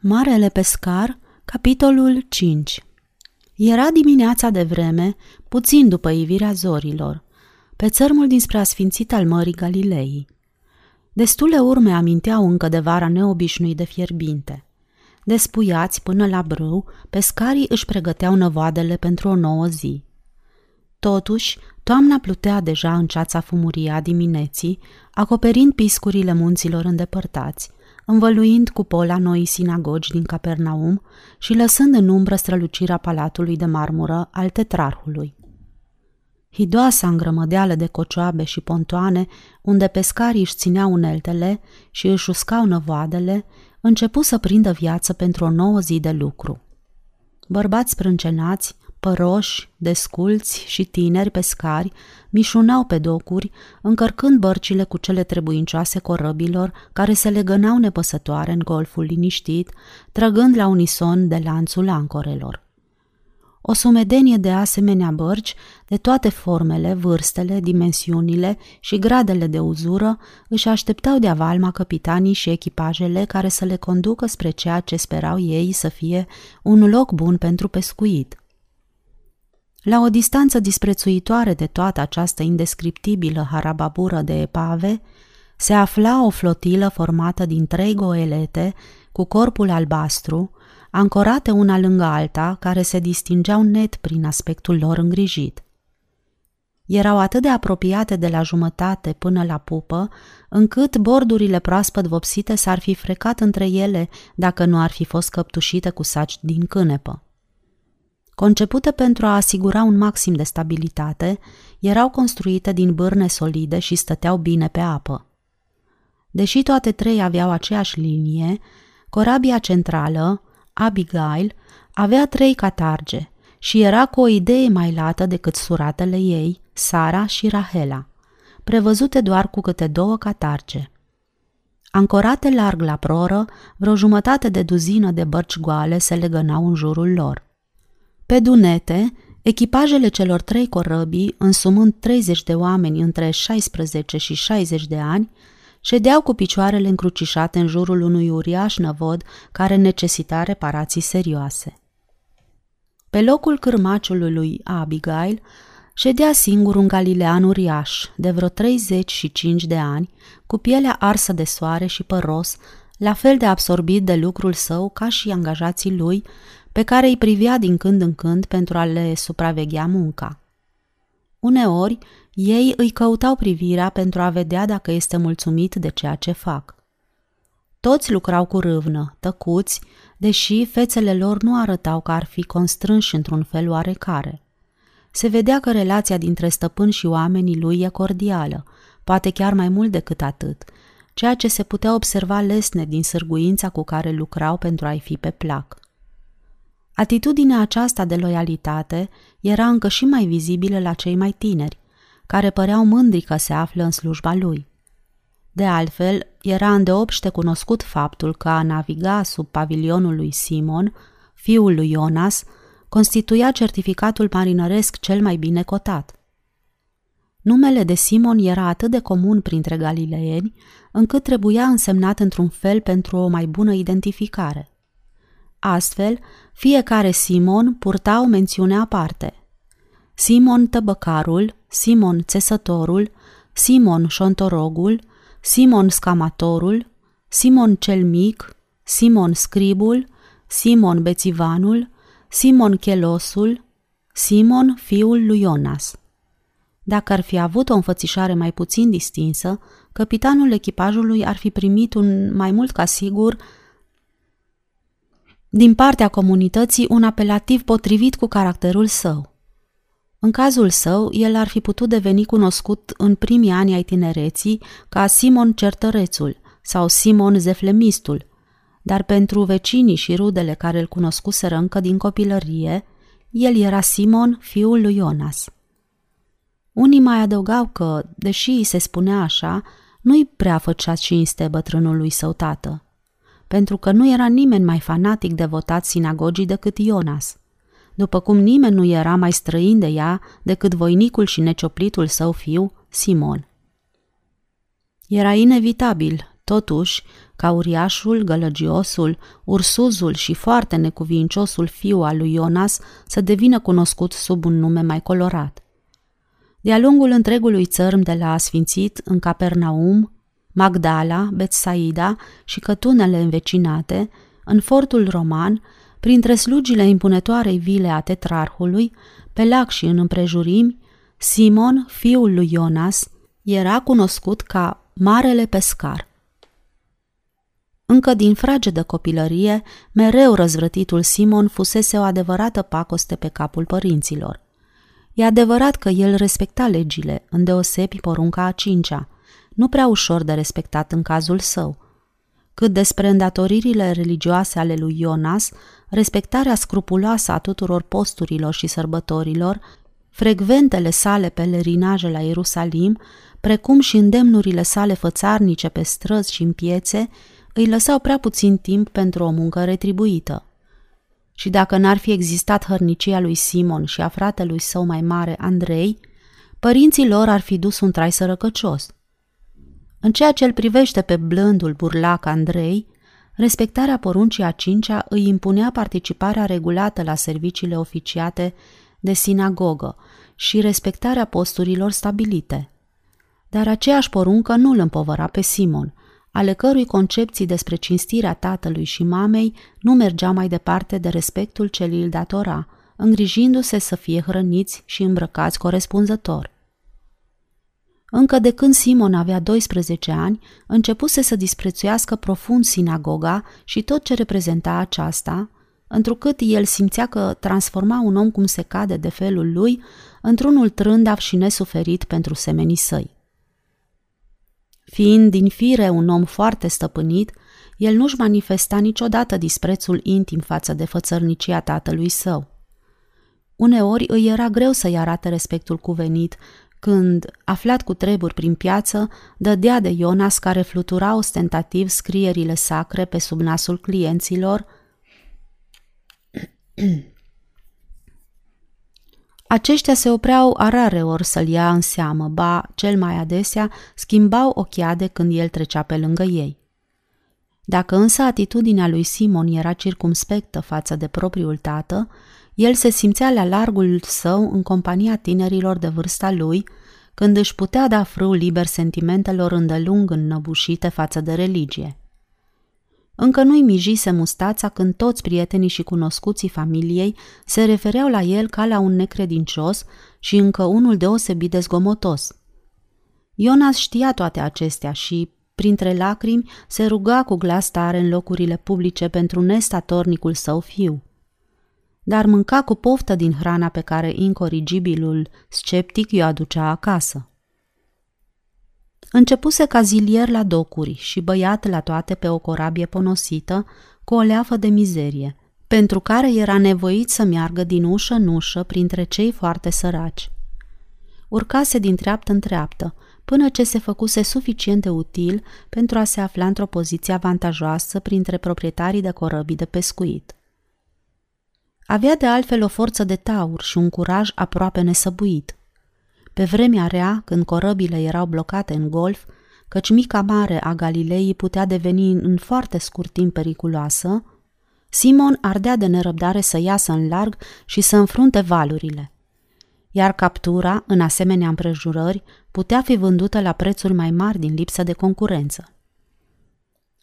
Marele pescar, capitolul 5 Era dimineața de vreme, puțin după ivirea zorilor, pe țărmul dinspre asfințit al Mării Galilei. Destule urme aminteau încă de vara neobișnuit de fierbinte. Despuiați până la brâu, pescarii își pregăteau năvoadele pentru o nouă zi. Totuși, toamna plutea deja în ceața fumurie a dimineții, acoperind piscurile munților îndepărtați, învăluind cupola noii sinagogi din Capernaum și lăsând în umbră strălucirea palatului de marmură al tetrarhului. Hidoasa îngrămădeală de cocioabe și pontoane, unde pescarii își țineau uneltele și își uscau năvoadele, începu să prindă viață pentru o nouă zi de lucru. Bărbați sprâncenați, păroși, desculți și tineri pescari mișunau pe docuri, încărcând bărcile cu cele trebuincioase corăbilor care se legănau nepăsătoare în golful liniștit, trăgând la unison de lanțul ancorelor. O sumedenie de asemenea bărci, de toate formele, vârstele, dimensiunile și gradele de uzură, își așteptau de avalma capitanii și echipajele care să le conducă spre ceea ce sperau ei să fie un loc bun pentru pescuit – la o distanță disprețuitoare de toată această indescriptibilă harababură de epave, se afla o flotilă formată din trei goelete cu corpul albastru, ancorate una lângă alta, care se distingeau net prin aspectul lor îngrijit. Erau atât de apropiate de la jumătate până la pupă, încât bordurile proaspăt vopsite s-ar fi frecat între ele dacă nu ar fi fost căptușite cu saci din cânepă. Concepute pentru a asigura un maxim de stabilitate, erau construite din bârne solide și stăteau bine pe apă. Deși toate trei aveau aceeași linie, corabia centrală, Abigail, avea trei catarge și era cu o idee mai lată decât suratele ei, Sara și Rahela, prevăzute doar cu câte două catarge. Ancorate larg la proră, vreo jumătate de duzină de bărci goale se legănau în jurul lor. Pe dunete, echipajele celor trei corăbii, însumând 30 de oameni între 16 și 60 de ani, ședeau cu picioarele încrucișate în jurul unui uriaș năvod care necesita reparații serioase. Pe locul cârmaciului lui Abigail ședea singur un galilean uriaș, de vreo 35 de ani, cu pielea arsă de soare și păros, la fel de absorbit de lucrul său ca și angajații lui, pe care îi privea din când în când pentru a le supraveghea munca. Uneori, ei îi căutau privirea pentru a vedea dacă este mulțumit de ceea ce fac. Toți lucrau cu râvnă, tăcuți, deși fețele lor nu arătau că ar fi constrânși într-un fel oarecare. Se vedea că relația dintre stăpân și oamenii lui e cordială, poate chiar mai mult decât atât, ceea ce se putea observa lesne din sârguința cu care lucrau pentru a-i fi pe plac. Atitudinea aceasta de loialitate era încă și mai vizibilă la cei mai tineri, care păreau mândri că se află în slujba lui. De altfel, era îndeopște cunoscut faptul că a naviga sub pavilionul lui Simon, fiul lui Ionas, constituia certificatul marinăresc cel mai bine cotat. Numele de Simon era atât de comun printre galileeni, încât trebuia însemnat într-un fel pentru o mai bună identificare – Astfel, fiecare Simon purta o mențiune aparte. Simon tăbăcarul, Simon țesătorul, Simon șontorogul, Simon scamatorul, Simon cel mic, Simon scribul, Simon bețivanul, Simon chelosul, Simon fiul lui Ionas. Dacă ar fi avut o înfățișare mai puțin distinsă, capitanul echipajului ar fi primit un mai mult ca sigur din partea comunității un apelativ potrivit cu caracterul său. În cazul său, el ar fi putut deveni cunoscut în primii ani ai tinereții ca Simon Certărețul sau Simon Zeflemistul, dar pentru vecinii și rudele care îl cunoscuseră încă din copilărie, el era Simon, fiul lui Ionas. Unii mai adăugau că, deși îi se spunea așa, nu-i prea făcea cinste bătrânului său tată pentru că nu era nimeni mai fanatic devotat sinagogii decât Ionas, după cum nimeni nu era mai străin de ea decât voinicul și necioplitul său fiu, Simon. Era inevitabil, totuși, ca uriașul, gălăgiosul, ursuzul și foarte necuvinciosul fiu al lui Ionas să devină cunoscut sub un nume mai colorat. De-a lungul întregului țărm de la Sfințit în Capernaum, Magdala, Betsaida și cătunele învecinate, în fortul roman, printre slugile impunătoarei vile a tetrarhului, pe lac și în împrejurimi, Simon, fiul lui Ionas, era cunoscut ca Marele Pescar. Încă din fragedă copilărie, mereu răzvrătitul Simon fusese o adevărată pacoste pe capul părinților. E adevărat că el respecta legile, îndeosebi porunca a cincea, nu prea ușor de respectat în cazul său. Cât despre îndatoririle religioase ale lui Ionas, respectarea scrupuloasă a tuturor posturilor și sărbătorilor, frecventele sale pelerinaje la Ierusalim, precum și îndemnurile sale fățarnice pe străzi și în piețe, îi lăsau prea puțin timp pentru o muncă retribuită. Și dacă n-ar fi existat hărnicia lui Simon și a fratelui său mai mare, Andrei, părinții lor ar fi dus un trai sărăcăcios. În ceea ce îl privește pe blândul burlac Andrei, respectarea poruncii a cincea îi impunea participarea regulată la serviciile oficiate de sinagogă și respectarea posturilor stabilite. Dar aceeași poruncă nu îl împovăra pe Simon, ale cărui concepții despre cinstirea tatălui și mamei nu mergea mai departe de respectul ce îl datora, îngrijindu-se să fie hrăniți și îmbrăcați corespunzător. Încă de când Simon avea 12 ani, începuse să disprețuiască profund sinagoga și tot ce reprezenta aceasta, întrucât el simțea că transforma un om cum se cade de felul lui într-unul trândav și nesuferit pentru semenii săi. Fiind din fire un om foarte stăpânit, el nu-și manifesta niciodată disprețul intim față de fățărnicia tatălui său. Uneori îi era greu să-i arate respectul cuvenit, când, aflat cu treburi prin piață, dădea de Ionas care flutura ostentativ scrierile sacre pe sub nasul clienților, Aceștia se opreau a rare ori să-l ia în seamă, ba, cel mai adesea, schimbau ochiade când el trecea pe lângă ei. Dacă însă atitudinea lui Simon era circumspectă față de propriul tată, el se simțea la largul său în compania tinerilor de vârsta lui, când își putea da frâu liber sentimentelor îndelung înnăbușite față de religie. Încă nu-i mijise mustața când toți prietenii și cunoscuții familiei se refereau la el ca la un necredincios și încă unul deosebit de zgomotos. Ionas știa toate acestea și, printre lacrimi, se ruga cu glas tare în locurile publice pentru nestatornicul său fiu. Dar mânca cu poftă din hrana pe care incorrigibilul sceptic i-o aducea acasă. Începuse ca zilier la docuri și băiat la toate pe o corabie ponosită, cu o leafă de mizerie, pentru care era nevoit să meargă din ușă în ușă printre cei foarte săraci. Urcase din treaptă în treaptă, până ce se făcuse suficient de util pentru a se afla într-o poziție avantajoasă printre proprietarii de corăbii de pescuit. Avea de altfel o forță de taur și un curaj aproape nesăbuit. Pe vremea rea, când corăbile erau blocate în golf, căci mica mare a Galilei putea deveni în foarte scurt timp periculoasă, Simon ardea de nerăbdare să iasă în larg și să înfrunte valurile. Iar captura, în asemenea împrejurări, putea fi vândută la prețuri mai mari din lipsă de concurență.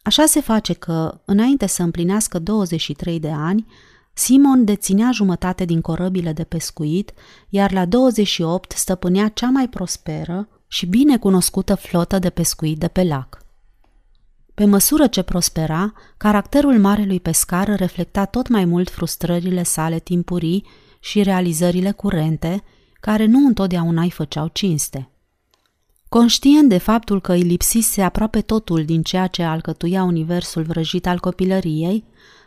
Așa se face că, înainte să împlinească 23 de ani, Simon deținea jumătate din corăbile de pescuit, iar la 28 stăpânea cea mai prosperă și bine cunoscută flotă de pescuit de pe lac. Pe măsură ce prospera, caracterul marelui pescar reflecta tot mai mult frustrările sale timpurii și realizările curente, care nu întotdeauna îi făceau cinste. Conștient de faptul că îi lipsise aproape totul din ceea ce alcătuia universul vrăjit al copilăriei,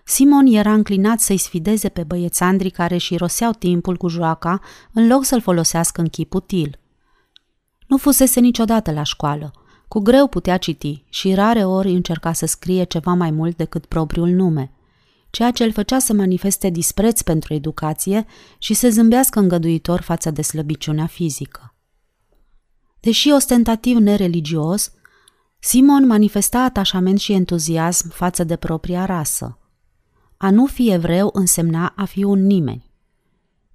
Simon era înclinat să-i sfideze pe băiețandrii care și roseau timpul cu joaca în loc să-l folosească în chip util. Nu fusese niciodată la școală. Cu greu putea citi și rare ori încerca să scrie ceva mai mult decât propriul nume, ceea ce îl făcea să manifeste dispreț pentru educație și să zâmbească îngăduitor față de slăbiciunea fizică. Deși ostentativ nereligios, Simon manifesta atașament și entuziasm față de propria rasă. A nu fi evreu însemna a fi un nimeni.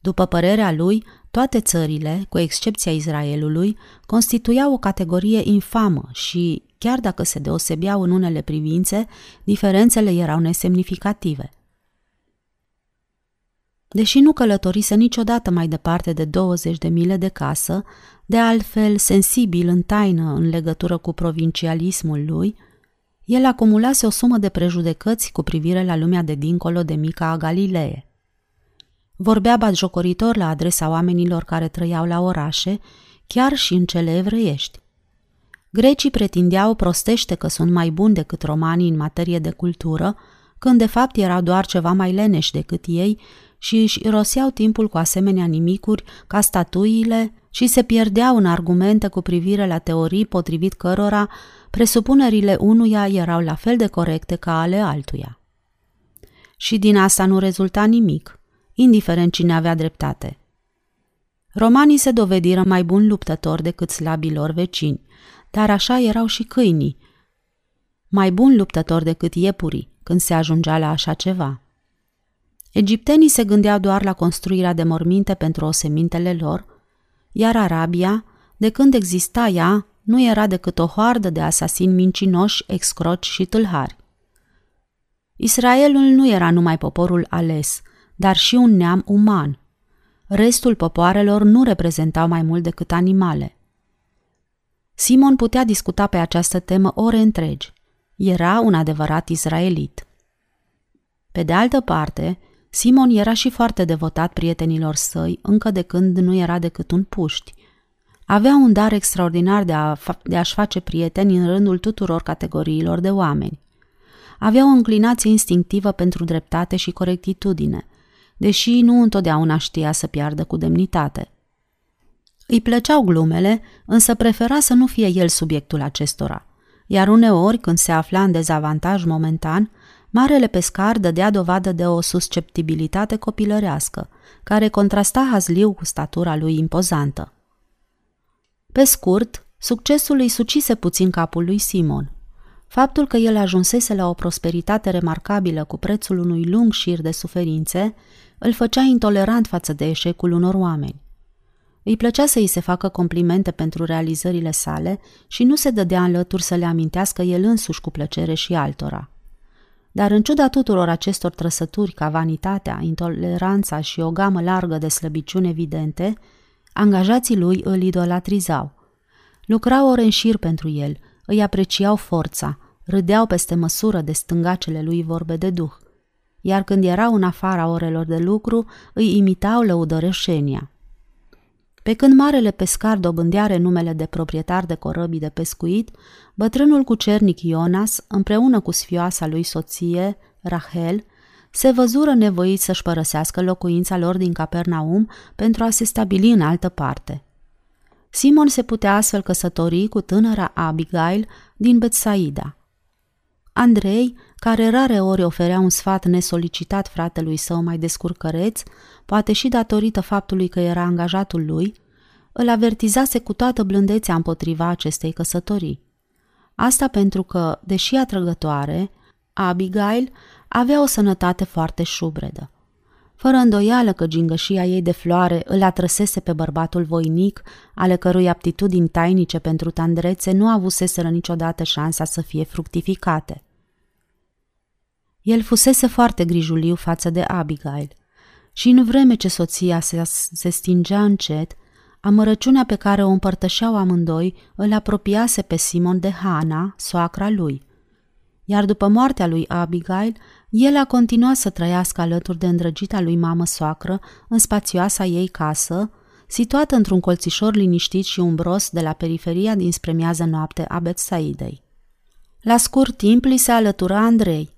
După părerea lui, toate țările, cu excepția Israelului, constituiau o categorie infamă și, chiar dacă se deosebeau în unele privințe, diferențele erau nesemnificative – Deși nu călătorise niciodată mai departe de 20 de mile de casă, de altfel sensibil în taină în legătură cu provincialismul lui, el acumulase o sumă de prejudecăți cu privire la lumea de dincolo de mica a Galilee. Vorbea batjocoritor la adresa oamenilor care trăiau la orașe, chiar și în cele evreiești. Grecii pretindeau prostește că sunt mai buni decât romanii în materie de cultură, când de fapt erau doar ceva mai leneși decât ei și își roseau timpul cu asemenea nimicuri ca statuile și se pierdeau în argumente cu privire la teorii potrivit cărora presupunerile unuia erau la fel de corecte ca ale altuia. Și din asta nu rezulta nimic, indiferent cine avea dreptate. Romanii se dovediră mai buni luptători decât slabilor vecini, dar așa erau și câinii, mai buni luptători decât iepurii, când se ajungea la așa ceva. Egiptenii se gândeau doar la construirea de morminte pentru osemintele lor, iar Arabia, de când exista ea, nu era decât o hoardă de asasini mincinoși, excroci și tâlhari. Israelul nu era numai poporul ales, dar și un neam uman. Restul popoarelor nu reprezentau mai mult decât animale. Simon putea discuta pe această temă ore întregi. Era un adevărat izraelit. Pe de altă parte, Simon era și foarte devotat prietenilor săi, încă de când nu era decât un puști. Avea un dar extraordinar de, a, de a-și face prieteni în rândul tuturor categoriilor de oameni. Avea o înclinație instinctivă pentru dreptate și corectitudine, deși nu întotdeauna știa să piardă cu demnitate. Îi plăceau glumele, însă prefera să nu fie el subiectul acestora, iar uneori, când se afla în dezavantaj momentan, Marele pescar dădea dovadă de o susceptibilitate copilărească, care contrasta hazliu cu statura lui impozantă. Pe scurt, succesul îi sucise puțin capul lui Simon. Faptul că el ajunsese la o prosperitate remarcabilă cu prețul unui lung șir de suferințe îl făcea intolerant față de eșecul unor oameni. Îi plăcea să îi se facă complimente pentru realizările sale și nu se dădea în lături să le amintească el însuși cu plăcere și altora. Dar în ciuda tuturor acestor trăsături ca vanitatea, intoleranța și o gamă largă de slăbiciuni evidente, angajații lui îl idolatrizau. Lucrau ore în șir pentru el, îi apreciau forța, râdeau peste măsură de stângacele lui vorbe de duh. Iar când erau în afara orelor de lucru, îi imitau lăudărășenia. Pe când marele pescar dobândea renumele de proprietar de corăbii de pescuit, bătrânul cucernic Ionas, împreună cu sfioasa lui soție, Rahel, se văzură nevoit să-și părăsească locuința lor din Capernaum pentru a se stabili în altă parte. Simon se putea astfel căsători cu tânăra Abigail din Betsaida. Andrei, care rare ori oferea un sfat nesolicitat fratelui său mai descurcăreț, poate și datorită faptului că era angajatul lui, îl avertizase cu toată blândețea împotriva acestei căsătorii. Asta pentru că, deși atrăgătoare, Abigail avea o sănătate foarte șubredă. Fără îndoială că gingășia ei de floare îl atrăsese pe bărbatul voinic, ale cărui aptitudini tainice pentru tandrețe nu avuseseră niciodată șansa să fie fructificate. El fusese foarte grijuliu față de Abigail și în vreme ce soția se, se stingea încet, amărăciunea pe care o împărtășeau amândoi îl apropiase pe Simon de Hana, soacra lui. Iar după moartea lui Abigail, el a continuat să trăiască alături de îndrăgita lui mamă soacră în spațioasa ei casă, situată într-un colțișor liniștit și umbros de la periferia dinspre miază noapte a Betsaidei. La scurt timp li se alătura Andrei,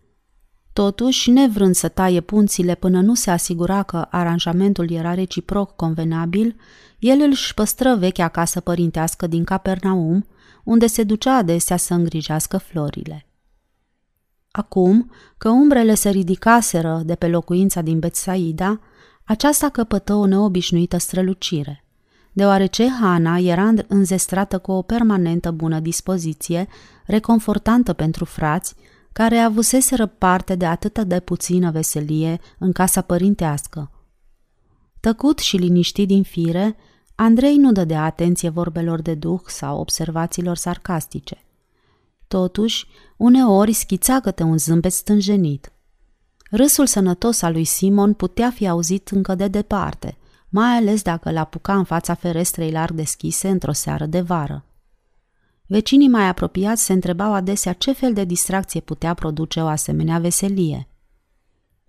Totuși, nevrând să taie punțile până nu se asigura că aranjamentul era reciproc convenabil, el își păstră vechea casă părintească din Capernaum, unde se ducea adesea să îngrijească florile. Acum, că umbrele se ridicaseră de pe locuința din Betsaida, aceasta căpătă o neobișnuită strălucire. deoarece Hana era înzestrată cu o permanentă bună dispoziție, reconfortantă pentru frați, care avuseseră parte de atâta de puțină veselie în casa părintească. Tăcut și liniștit din fire, Andrei nu dădea atenție vorbelor de duh sau observațiilor sarcastice. Totuși, uneori schița câte un zâmbet stânjenit. Râsul sănătos al lui Simon putea fi auzit încă de departe, mai ales dacă l apuca în fața ferestrei larg deschise într-o seară de vară. Vecinii mai apropiați se întrebau adesea ce fel de distracție putea produce o asemenea veselie.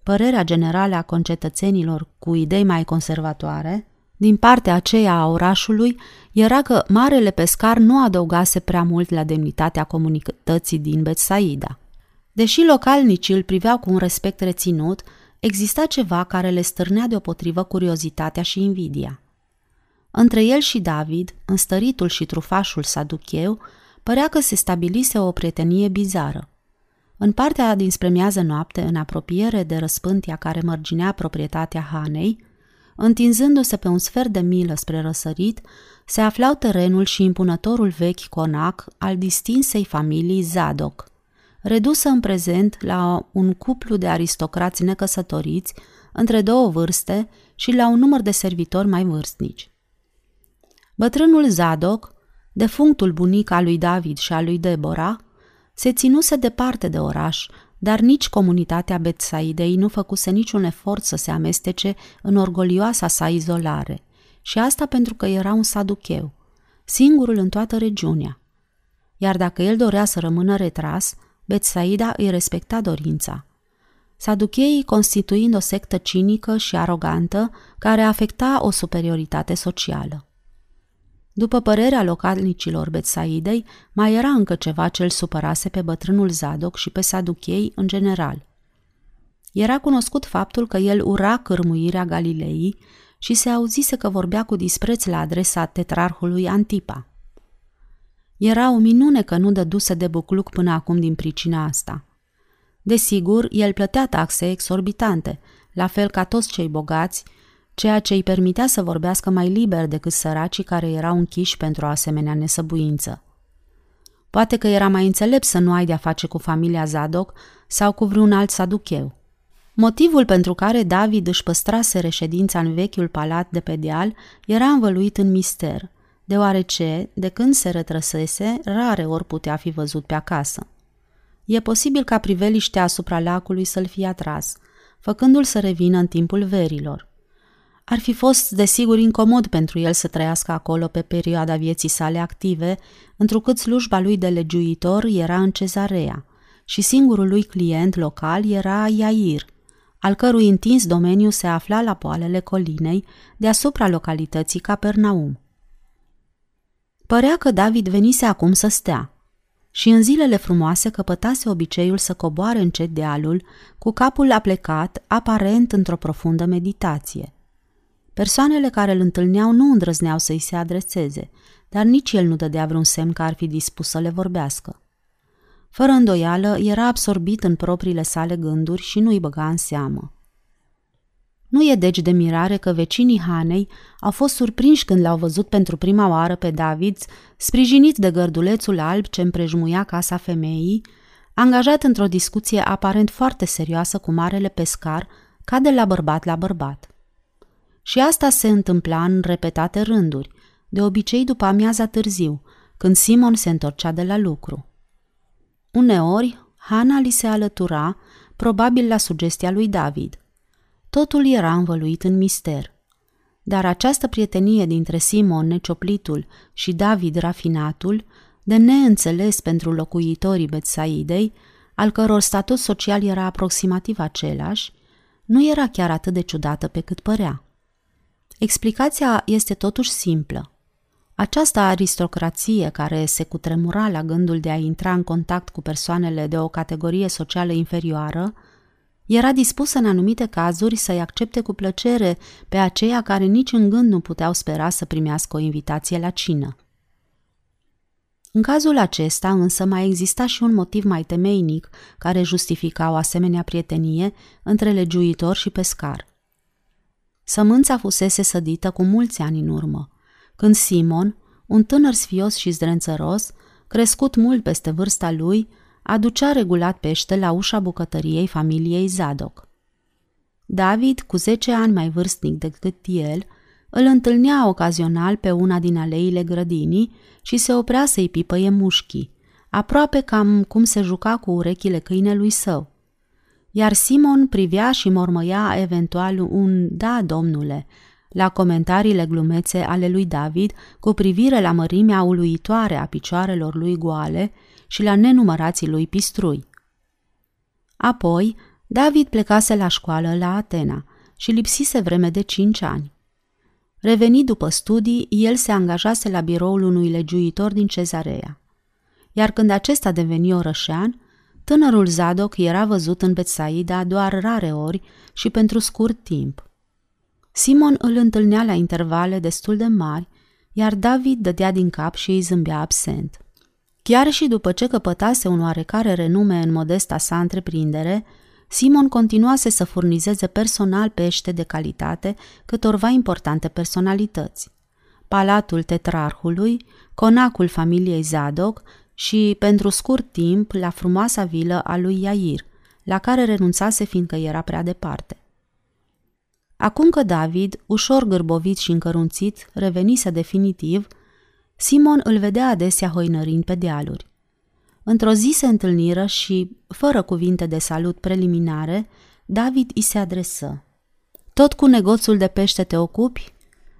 Părerea generală a concetățenilor cu idei mai conservatoare, din partea aceea a orașului, era că marele pescar nu adăugase prea mult la demnitatea comunității din Betsaida. Deși localnicii îl priveau cu un respect reținut, exista ceva care le stârnea deopotrivă curiozitatea și invidia. Între el și David, înstăritul și trufașul saducheu, părea că se stabilise o prietenie bizară. În partea dinspre miază noapte, în apropiere de răspântia care mărginea proprietatea Hanei, întinzându-se pe un sfert de milă spre răsărit, se aflau terenul și impunătorul vechi conac al distinsei familii Zadok, redusă în prezent la un cuplu de aristocrați necăsătoriți, între două vârste și la un număr de servitori mai vârstnici. Bătrânul Zadok, defunctul bunic al lui David și al lui Deborah, se ținuse departe de oraș, dar nici comunitatea Betsaidei nu făcuse niciun efort să se amestece în orgolioasa sa izolare, și asta pentru că era un saducheu, singurul în toată regiunea. Iar dacă el dorea să rămână retras, Betsaida îi respecta dorința. Saducheii constituind o sectă cinică și arogantă care afecta o superioritate socială. După părerea localnicilor Betsaidei, mai era încă ceva ce îl supărase pe bătrânul Zadoc și pe saduchei în general. Era cunoscut faptul că el ura cârmuirea Galilei și se auzise că vorbea cu dispreț la adresa tetrarhului Antipa. Era o minune că nu dăduse de bucluc până acum din pricina asta. Desigur, el plătea taxe exorbitante, la fel ca toți cei bogați, ceea ce îi permitea să vorbească mai liber decât săracii care erau închiși pentru o asemenea nesăbuință. Poate că era mai înțelept să nu ai de-a face cu familia Zadok sau cu vreun alt saducheu. Motivul pentru care David își păstrase reședința în vechiul palat de pe deal era învăluit în mister, deoarece, de când se retrăsese, rare ori putea fi văzut pe acasă. E posibil ca priveliștea asupra lacului să-l fie atras, făcându-l să revină în timpul verilor. Ar fi fost, desigur, incomod pentru el să trăiască acolo pe perioada vieții sale active, întrucât slujba lui de legiuitor era în cezarea și singurul lui client local era Iair, al cărui întins domeniu se afla la poalele colinei deasupra localității Capernaum. Părea că David venise acum să stea și în zilele frumoase căpătase obiceiul să coboare încet dealul, cu capul aplecat, aparent într-o profundă meditație. Persoanele care îl întâlneau nu îndrăzneau să-i se adreseze, dar nici el nu dădea vreun semn că ar fi dispus să le vorbească. Fără îndoială, era absorbit în propriile sale gânduri și nu-i băga în seamă. Nu e deci de mirare că vecinii Hanei au fost surprinși când l-au văzut pentru prima oară pe David, sprijinit de gărdulețul alb ce împrejmuia casa femeii, angajat într-o discuție aparent foarte serioasă cu marele pescar, ca de la bărbat la bărbat. Și asta se întâmpla în repetate rânduri, de obicei după amiaza târziu, când Simon se întorcea de la lucru. Uneori, Hana li se alătura, probabil la sugestia lui David – Totul era învăluit în mister. Dar această prietenie dintre Simon necioplitul și David rafinatul, de neînțeles pentru locuitorii Betsaidei, al căror statut social era aproximativ același, nu era chiar atât de ciudată pe cât părea. Explicația este totuși simplă. Această aristocrație care se cutremura la gândul de a intra în contact cu persoanele de o categorie socială inferioară era dispusă în anumite cazuri să-i accepte cu plăcere pe aceia care nici în gând nu puteau spera să primească o invitație la cină. În cazul acesta însă mai exista și un motiv mai temeinic care justifica o asemenea prietenie între legiuitor și pescar. Sămânța fusese sădită cu mulți ani în urmă când Simon, un tânăr sfios și zdrențăros, crescut mult peste vârsta lui, aducea regulat pește la ușa bucătăriei familiei Zadok. David, cu zece ani mai vârstnic decât el, îl întâlnea ocazional pe una din aleile grădinii și se oprea să-i pipăie mușchii, aproape cam cum se juca cu urechile câinelui său. Iar Simon privea și mormăia eventual un da, domnule, la comentariile glumețe ale lui David cu privire la mărimea uluitoare a picioarelor lui goale și la nenumărații lui pistrui. Apoi, David plecase la școală la Atena și lipsise vreme de cinci ani. Revenit după studii, el se angajase la biroul unui legiuitor din Cezarea. Iar când acesta deveni orășean, tânărul Zadok era văzut în Betsaida doar rare ori și pentru scurt timp. Simon îl întâlnea la intervale destul de mari, iar David dădea din cap și îi zâmbea absent. Chiar și după ce căpătase un oarecare renume în modesta sa întreprindere, Simon continuase să furnizeze personal pește de calitate câtorva importante personalități. Palatul tetrarhului, conacul familiei Zadok și, pentru scurt timp, la frumoasa vilă a lui Iair, la care renunțase fiindcă era prea departe. Acum că David, ușor gârbovit și încărunțit, revenise definitiv, Simon îl vedea adesea hoinărind pe dealuri. Într-o zi se întâlniră și, fără cuvinte de salut preliminare, David îi se adresă. Tot cu negoțul de pește te ocupi?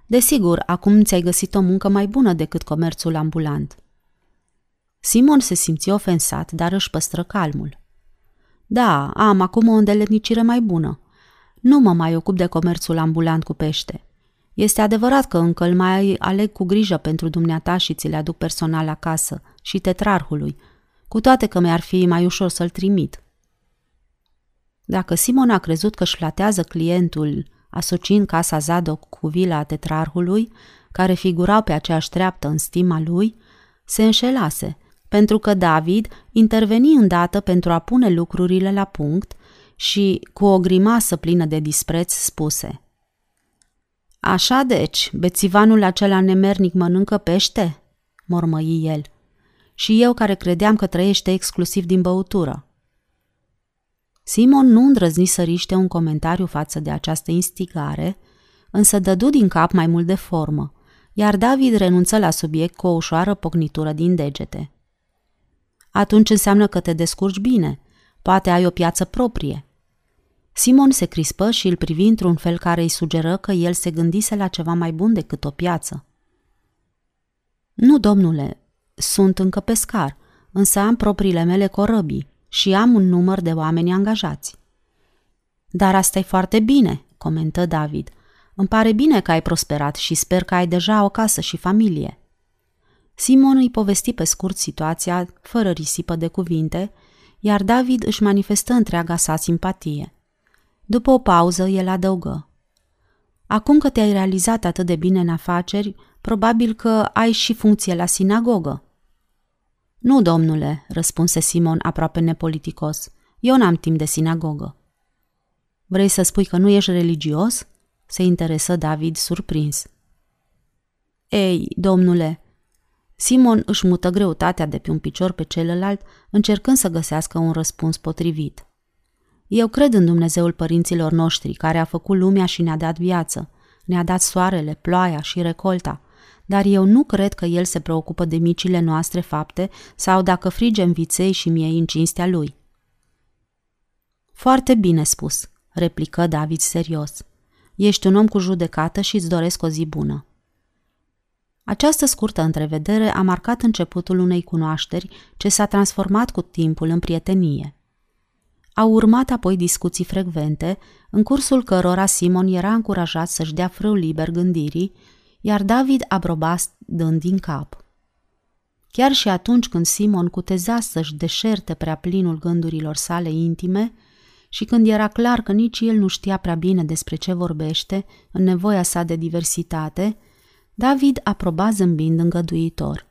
Desigur, acum ți-ai găsit o muncă mai bună decât comerțul ambulant. Simon se simți ofensat, dar își păstră calmul. Da, am acum o îndeletnicire mai bună. Nu mă mai ocup de comerțul ambulant cu pește. Este adevărat că încă îl mai aleg cu grijă pentru dumneata și ți le aduc personal acasă și tetrarhului, cu toate că mi-ar fi mai ușor să-l trimit. Dacă Simon a crezut că își flatează clientul asociind casa Zadok cu vila tetrarhului, care figurau pe aceeași treaptă în stima lui, se înșelase, pentru că David interveni îndată pentru a pune lucrurile la punct și, cu o grimasă plină de dispreț, spuse Așa deci, bețivanul acela nemernic mănâncă pește?" mormăi el – și eu care credeam că trăiește exclusiv din băutură. Simon nu îndrăzni să riște un comentariu față de această instigare, însă dădu din cap mai mult de formă, iar David renunță la subiect cu o ușoară pocnitură din degete. Atunci înseamnă că te descurci bine, poate ai o piață proprie. Simon se crispă și îl privi într-un fel care îi sugeră că el se gândise la ceva mai bun decât o piață. Nu, domnule, sunt încă pescar, însă am propriile mele corăbii și am un număr de oameni angajați. Dar asta e foarte bine, comentă David. Îmi pare bine că ai prosperat și sper că ai deja o casă și familie. Simon îi povesti pe scurt situația, fără risipă de cuvinte, iar David își manifestă întreaga sa simpatie. După o pauză, el adăugă. Acum că te-ai realizat atât de bine în afaceri, probabil că ai și funcție la sinagogă. Nu, domnule, răspunse Simon aproape nepoliticos. Eu n-am timp de sinagogă. Vrei să spui că nu ești religios? Se interesă David surprins. Ei, domnule, Simon își mută greutatea de pe un picior pe celălalt, încercând să găsească un răspuns potrivit. Eu cred în Dumnezeul părinților noștri, care a făcut lumea și ne-a dat viață, ne-a dat soarele, ploaia și recolta dar eu nu cred că el se preocupă de micile noastre fapte sau dacă frigem viței și miei în cinstea lui. Foarte bine spus, replică David serios. Ești un om cu judecată și îți doresc o zi bună. Această scurtă întrevedere a marcat începutul unei cunoașteri ce s-a transformat cu timpul în prietenie. Au urmat apoi discuții frecvente, în cursul cărora Simon era încurajat să-și dea frâu liber gândirii iar David aproba dând din cap. Chiar și atunci când Simon cuteza să-și deșerte prea plinul gândurilor sale intime și când era clar că nici el nu știa prea bine despre ce vorbește în nevoia sa de diversitate, David aproba zâmbind îngăduitor.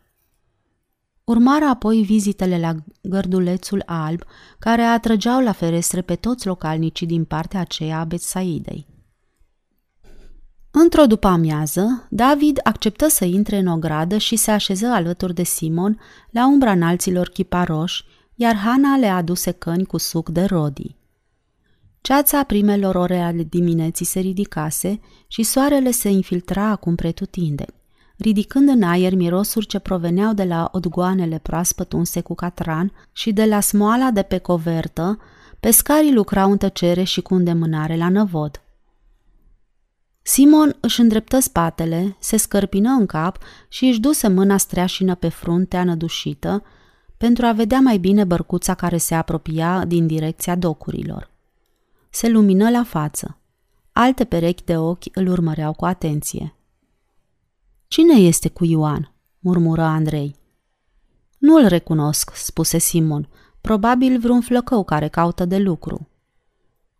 Urmară apoi vizitele la gărdulețul alb, care atrăgeau la ferestre pe toți localnicii din partea aceea a Betsaidei. Într-o după amiază, David acceptă să intre în ogradă și se așeză alături de Simon la umbra înalților chiparoși, iar Hana le aduse căni cu suc de rodii. Ceața primelor ore ale dimineții se ridicase și soarele se infiltra acum pretutindeni, ridicând în aer mirosuri ce proveneau de la odgoanele proaspăt unse cu catran și de la smoala de pe covertă, pescarii lucrau în tăcere și cu îndemânare la năvod. Simon își îndreptă spatele, se scărpină în cap și își duse mâna streașină pe fruntea nădușită pentru a vedea mai bine bărcuța care se apropia din direcția docurilor. Se lumină la față. Alte perechi de ochi îl urmăreau cu atenție. Cine este cu Ioan?" murmură Andrei. Nu-l recunosc," spuse Simon. Probabil vreun flăcău care caută de lucru."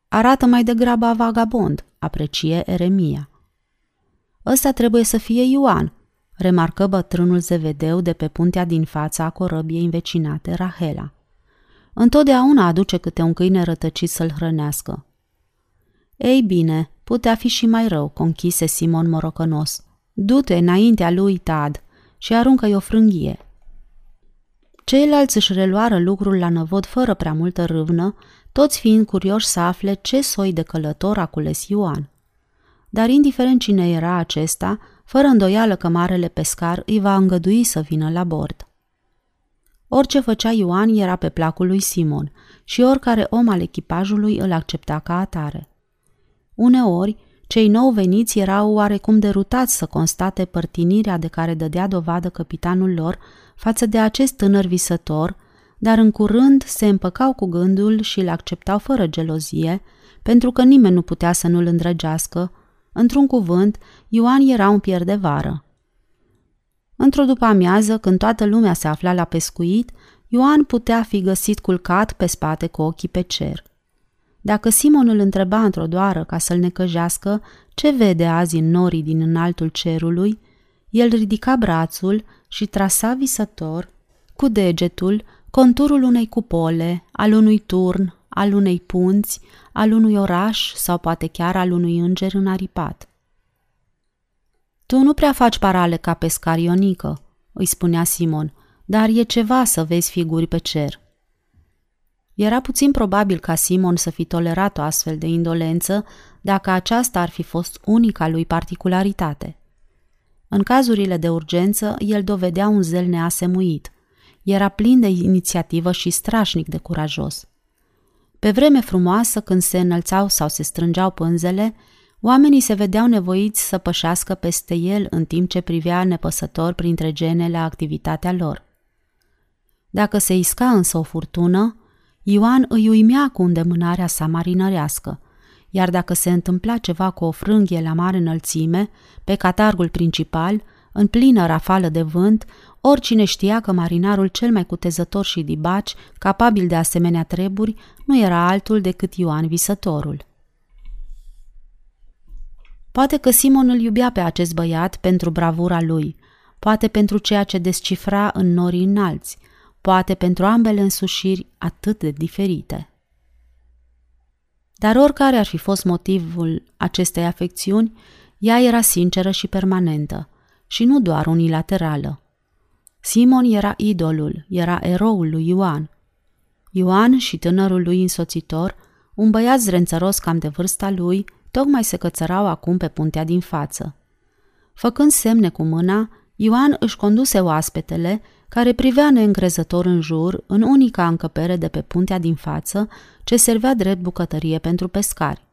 Arată mai degrabă vagabond, aprecie Eremia. Ăsta trebuie să fie Ioan, remarcă bătrânul zevedeu de pe puntea din fața a corăbiei învecinate, Rahela. Întotdeauna aduce câte un câine rătăcit să-l hrănească. Ei bine, putea fi și mai rău, conchise Simon morocănos. Du-te înaintea lui Tad și aruncă-i o frânghie. Ceilalți își reluară lucrul la năvod fără prea multă râvnă, toți fiind curioși să afle ce soi de călător a cules Ioan. Dar indiferent cine era acesta, fără îndoială că marele pescar îi va îngădui să vină la bord. Orice făcea Ioan era pe placul lui Simon și oricare om al echipajului îl accepta ca atare. Uneori, cei nou veniți erau oarecum derutați să constate părtinirea de care dădea dovadă capitanul lor față de acest tânăr visător, dar în curând se împăcau cu gândul și îl acceptau fără gelozie, pentru că nimeni nu putea să nu-l îndrăgească. Într-un cuvânt, Ioan era un pier de vară. Într-o după amiază, când toată lumea se afla la pescuit, Ioan putea fi găsit culcat pe spate cu ochii pe cer. Dacă Simon îl întreba într-o doară ca să-l necăjească ce vede azi în norii din înaltul cerului, el ridica brațul și trasa visător cu degetul conturul unei cupole, al unui turn, al unei punți, al unui oraș sau poate chiar al unui înger înaripat. Tu nu prea faci parale ca pescar Ionică, îi spunea Simon, dar e ceva să vezi figuri pe cer. Era puțin probabil ca Simon să fi tolerat o astfel de indolență dacă aceasta ar fi fost unica lui particularitate. În cazurile de urgență, el dovedea un zel neasemuit. Era plin de inițiativă și strașnic de curajos. Pe vreme frumoasă, când se înălțau sau se strângeau pânzele, oamenii se vedeau nevoiți să pășească peste el în timp ce privea nepăsător printre genele activitatea lor. Dacă se isca însă o furtună, Ioan îi uimea cu îndemânarea sa marinărească, iar dacă se întâmpla ceva cu o frânghie la mare înălțime, pe catargul principal, în plină rafală de vânt, oricine știa că marinarul cel mai cutezător și dibaci, capabil de asemenea treburi, nu era altul decât Ioan Visătorul. Poate că Simon îl iubea pe acest băiat pentru bravura lui, poate pentru ceea ce descifra în norii înalți, poate pentru ambele însușiri atât de diferite. Dar oricare ar fi fost motivul acestei afecțiuni, ea era sinceră și permanentă, și nu doar unilaterală. Simon era idolul, era eroul lui Ioan. Ioan și tânărul lui însoțitor, un băiat zrențăros cam de vârsta lui, tocmai se cățărau acum pe puntea din față. Făcând semne cu mâna, Ioan își conduse oaspetele care privea neîncrezător în jur, în unica încăpere de pe puntea din față, ce servea drept bucătărie pentru pescari.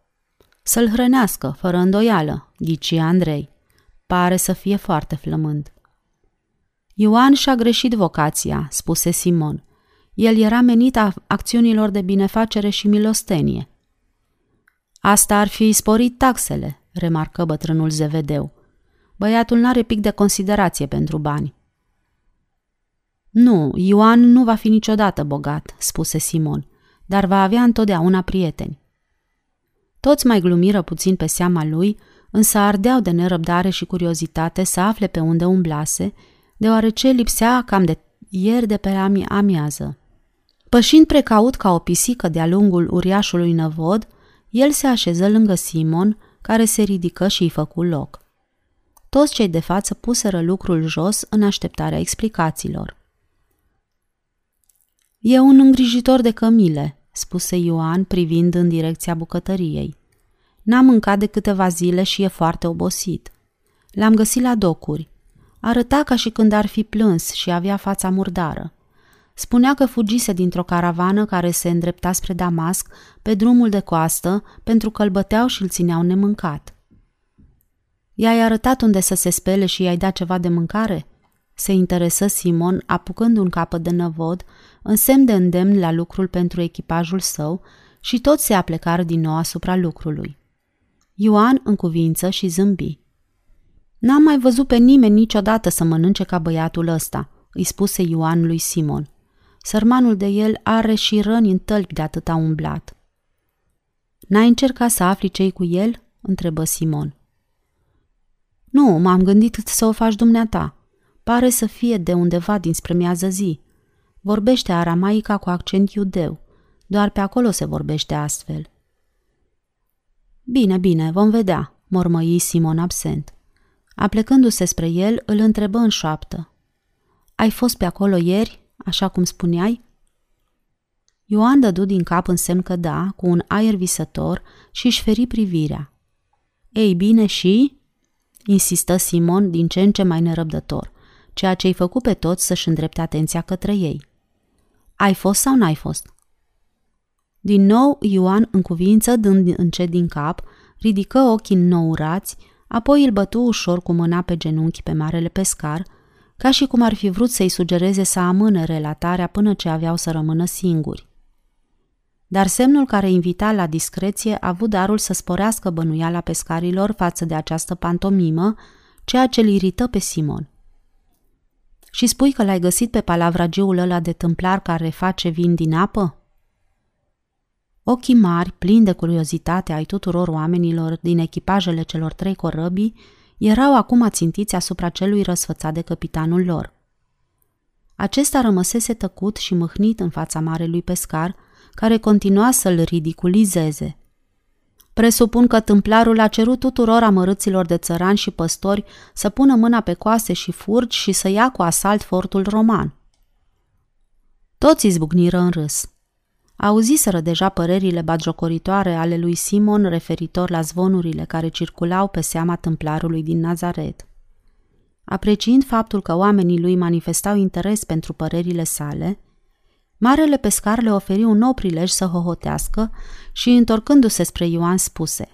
Să-l hrănească, fără îndoială, ghici Andrei. Pare să fie foarte flămând. Ioan și-a greșit vocația, spuse Simon. El era menit a acțiunilor de binefacere și milostenie. Asta ar fi sporit taxele, remarcă bătrânul Zevedeu. Băiatul n-are pic de considerație pentru bani. Nu, Ioan nu va fi niciodată bogat, spuse Simon, dar va avea întotdeauna prieteni. Toți mai glumiră puțin pe seama lui, însă ardeau de nerăbdare și curiozitate să afle pe unde umblase, deoarece lipsea cam de ieri de pe ami- amiază. Pășind precaut ca o pisică de-a lungul uriașului năvod, el se așeză lângă Simon, care se ridică și îi făcu loc. Toți cei de față puseră lucrul jos în așteptarea explicațiilor. E un îngrijitor de cămile, spuse Ioan privind în direcția bucătăriei. N-a mâncat de câteva zile și e foarte obosit. L-am găsit la docuri. Arăta ca și când ar fi plâns și avea fața murdară. Spunea că fugise dintr-o caravană care se îndrepta spre Damasc pe drumul de coastă pentru că îl băteau și îl țineau nemâncat. I-ai arătat unde să se spele și i-ai dat ceva de mâncare?" Se interesă Simon, apucând un capăt de năvod, în semn de îndemn la lucrul pentru echipajul său și toți se aplecară din nou asupra lucrului. Ioan în cuvință și zâmbi. N-am mai văzut pe nimeni niciodată să mănânce ca băiatul ăsta, îi spuse Ioan lui Simon. Sărmanul de el are și răni în tălpi de atâta umblat. N-ai încercat să afli ce cu el?" întrebă Simon. Nu, m-am gândit să o faci dumneata. Pare să fie de undeva dinspre miază zi. Vorbește aramaica cu accent iudeu. Doar pe acolo se vorbește astfel. Bine, bine, vom vedea, mormăi Simon absent. Aplecându-se spre el, îl întrebă în șoaptă. Ai fost pe acolo ieri, așa cum spuneai? Ioan dădu din cap în semn că da, cu un aer visător și își feri privirea. Ei bine și? insistă Simon din ce în ce mai nerăbdător, ceea ce îi făcu pe toți să-și îndrepte atenția către ei. Ai fost sau n-ai fost? Din nou, Ioan, în cuvință, dând încet din cap, ridică ochii înnourați, apoi îl bătu ușor cu mâna pe genunchi pe marele pescar, ca și cum ar fi vrut să-i sugereze să amâne relatarea până ce aveau să rămână singuri. Dar semnul care invita la discreție a avut darul să sporească bănuiala pescarilor față de această pantomimă, ceea ce îl irită pe Simon. Și spui că l-ai găsit pe palavragiul ăla de tâmplar care face vin din apă? Ochii mari, plini de curiozitate ai tuturor oamenilor din echipajele celor trei corăbii, erau acum ațintiți asupra celui răsfățat de capitanul lor. Acesta rămăsese tăcut și mâhnit în fața marelui pescar, care continua să-l ridiculizeze. Presupun că tâmplarul a cerut tuturor amărâților de țărani și păstori să pună mâna pe coase și furci și să ia cu asalt fortul roman. Toți izbucniră în râs. Auziseră deja părerile bagiocoritoare ale lui Simon referitor la zvonurile care circulau pe seama tâmplarului din Nazaret. Apreciind faptul că oamenii lui manifestau interes pentru părerile sale, Marele pescar le oferi un nou prilej să hohotească și, întorcându-se spre Ioan, spuse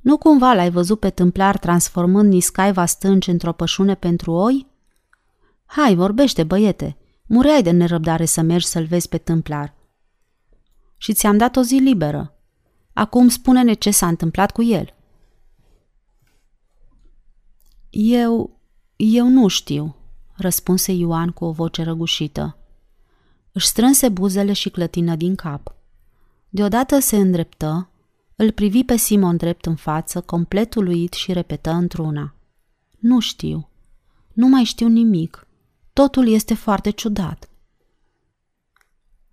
Nu cumva l-ai văzut pe tâmplar transformând niscaiva stânci într-o pășune pentru oi? Hai, vorbește, băiete, mureai de nerăbdare să mergi să-l vezi pe tâmplar. Și ți-am dat o zi liberă. Acum spune-ne ce s-a întâmplat cu el. Eu... eu nu știu, răspunse Ioan cu o voce răgușită. Își strânse buzele și clătină din cap. Deodată se îndreptă, îl privi pe Simon drept în față, complet uluit și repetă într-una. Nu știu. Nu mai știu nimic. Totul este foarte ciudat.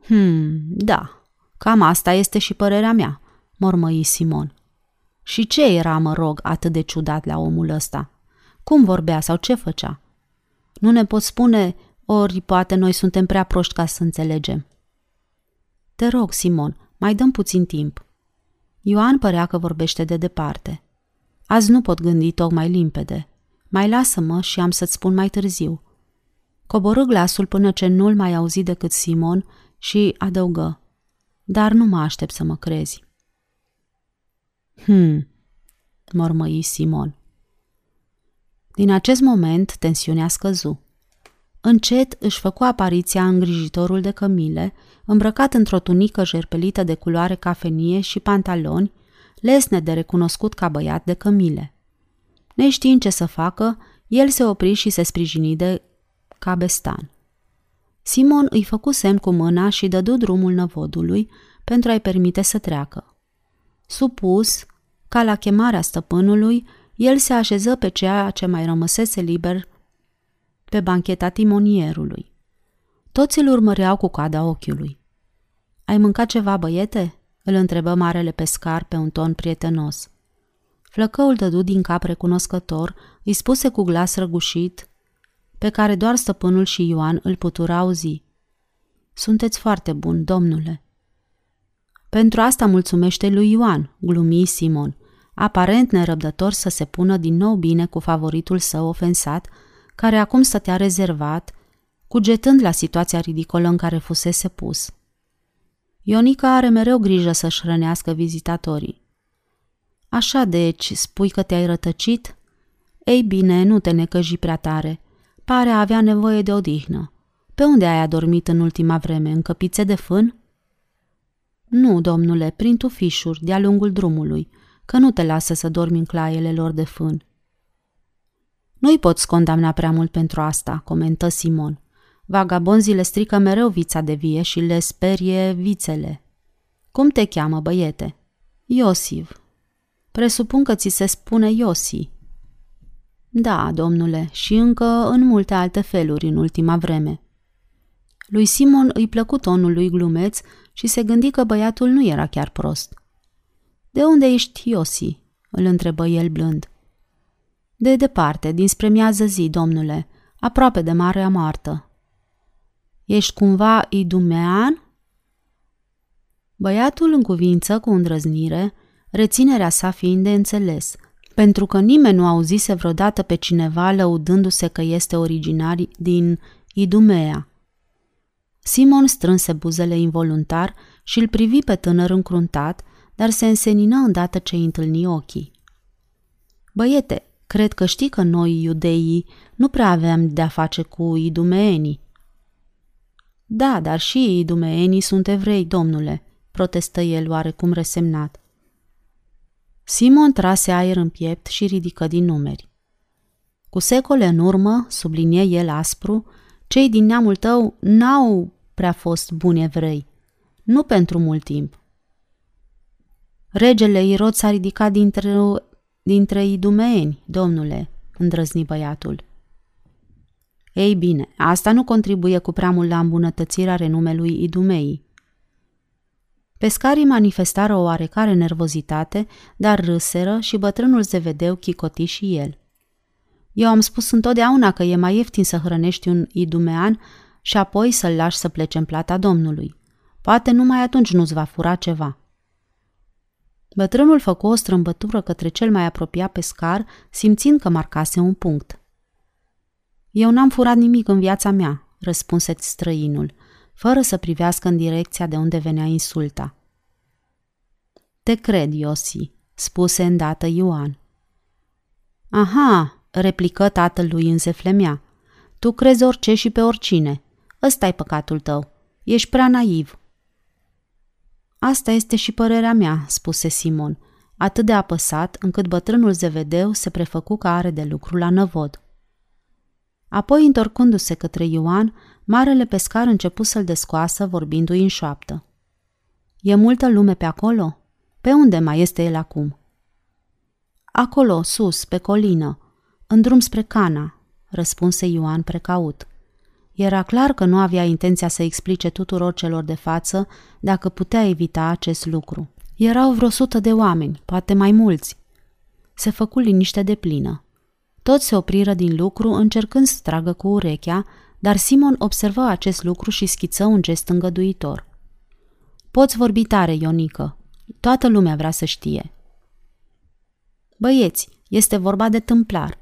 Hmm, da, cam asta este și părerea mea, mormăi Simon. Și ce era, mă rog, atât de ciudat la omul ăsta? Cum vorbea sau ce făcea? Nu ne pot spune ori poate noi suntem prea proști ca să înțelegem. Te rog, Simon, mai dăm puțin timp. Ioan părea că vorbește de departe. Azi nu pot gândi tocmai limpede. Mai lasă-mă și am să-ți spun mai târziu. Coborâ glasul până ce nu-l mai auzi decât Simon și adăugă. Dar nu mă aștept să mă crezi. Hmm, mormăi Simon. Din acest moment, tensiunea scăzu. Încet își făcu apariția îngrijitorul de cămile, îmbrăcat într-o tunică jerpelită de culoare cafenie și pantaloni, lesne de recunoscut ca băiat de cămile. Neștiind ce să facă, el se opri și se sprijini de cabestan. Simon îi făcu semn cu mâna și dădu drumul năvodului pentru a-i permite să treacă. Supus, ca la chemarea stăpânului, el se așeză pe ceea ce mai rămăsese liber pe bancheta timonierului. Toți îl urmăreau cu coada ochiului. Ai mâncat ceva, băiete?" îl întrebă marele pescar pe un ton prietenos. Flăcăul dădu din cap recunoscător, îi spuse cu glas răgușit, pe care doar stăpânul și Ioan îl putură auzi. Sunteți foarte bun, domnule. Pentru asta mulțumește lui Ioan, glumi Simon, aparent nerăbdător să se pună din nou bine cu favoritul său ofensat, care acum stătea rezervat, cugetând la situația ridicolă în care fusese pus. Ionica are mereu grijă să-și hrănească vizitatorii. Așa deci, spui că te-ai rătăcit? Ei bine, nu te necăji prea tare. Pare a avea nevoie de odihnă. Pe unde ai adormit în ultima vreme? În căpițe de fân? Nu, domnule, prin tufișuri, de-a lungul drumului, că nu te lasă să dormi în claiele lor de fân. Nu-i poți condamna prea mult pentru asta, comentă Simon. Vagabonzii le strică mereu vița de vie și le sperie vițele. Cum te cheamă, băiete? Iosif. Presupun că ți se spune Iosi. Da, domnule, și încă în multe alte feluri în ultima vreme. Lui Simon îi plăcu tonul lui glumeț și se gândi că băiatul nu era chiar prost. De unde ești, Iosi?" îl întrebă el blând. De departe, dinspre miază zi, domnule, aproape de Marea Martă. Ești cumva idumean? Băiatul în cuvință cu îndrăznire, reținerea sa fiind de înțeles, pentru că nimeni nu auzise vreodată pe cineva lăudându-se că este originar din Idumea. Simon strânse buzele involuntar și îl privi pe tânăr încruntat, dar se însenină îndată ce îi întâlni ochii. Băiete, cred că știi că noi, iudeii, nu prea aveam de-a face cu idumeenii. Da, dar și idumeenii sunt evrei, domnule, protestă el oarecum resemnat. Simon trase aer în piept și ridică din numeri. Cu secole în urmă, sublinie el aspru, cei din neamul tău n-au prea fost buni evrei. Nu pentru mult timp. Regele Irod s-a ridicat dintre, dintre idumeeni, domnule, îndrăzni băiatul. Ei bine, asta nu contribuie cu prea mult la îmbunătățirea renumelui Idumei. Pescarii manifestară o oarecare nervozitate, dar râseră și bătrânul Zevedeu chicoti și el. Eu am spus întotdeauna că e mai ieftin să hrănești un idumean și apoi să-l lași să plece în plata Domnului. Poate numai atunci nu-ți va fura ceva. Bătrânul făcu o strâmbătură către cel mai apropiat pescar, simțind că marcase un punct. Eu n-am furat nimic în viața mea, răspunse străinul, fără să privească în direcția de unde venea insulta. Te cred, Iosi, spuse îndată Ioan. Aha, replică tatălui înzeflemea. Tu crezi orice și pe oricine. ăsta e păcatul tău. Ești prea naiv. Asta este și părerea mea, spuse Simon, atât de apăsat încât bătrânul Zevedeu se prefăcu că are de lucru la năvod. Apoi, întorcându-se către Ioan, marele pescar începu să-l descoasă vorbindu-i în șoaptă. E multă lume pe acolo? Pe unde mai este el acum?" Acolo, sus, pe colină, în drum spre Cana, răspunse Ioan precaut. Era clar că nu avea intenția să explice tuturor celor de față dacă putea evita acest lucru. Erau vreo sută de oameni, poate mai mulți. Se făcu liniște de plină. Toți se opriră din lucru încercând să tragă cu urechea, dar Simon observă acest lucru și schiță un gest îngăduitor. Poți vorbi tare, Ionică. Toată lumea vrea să știe. Băieți, este vorba de tâmplar.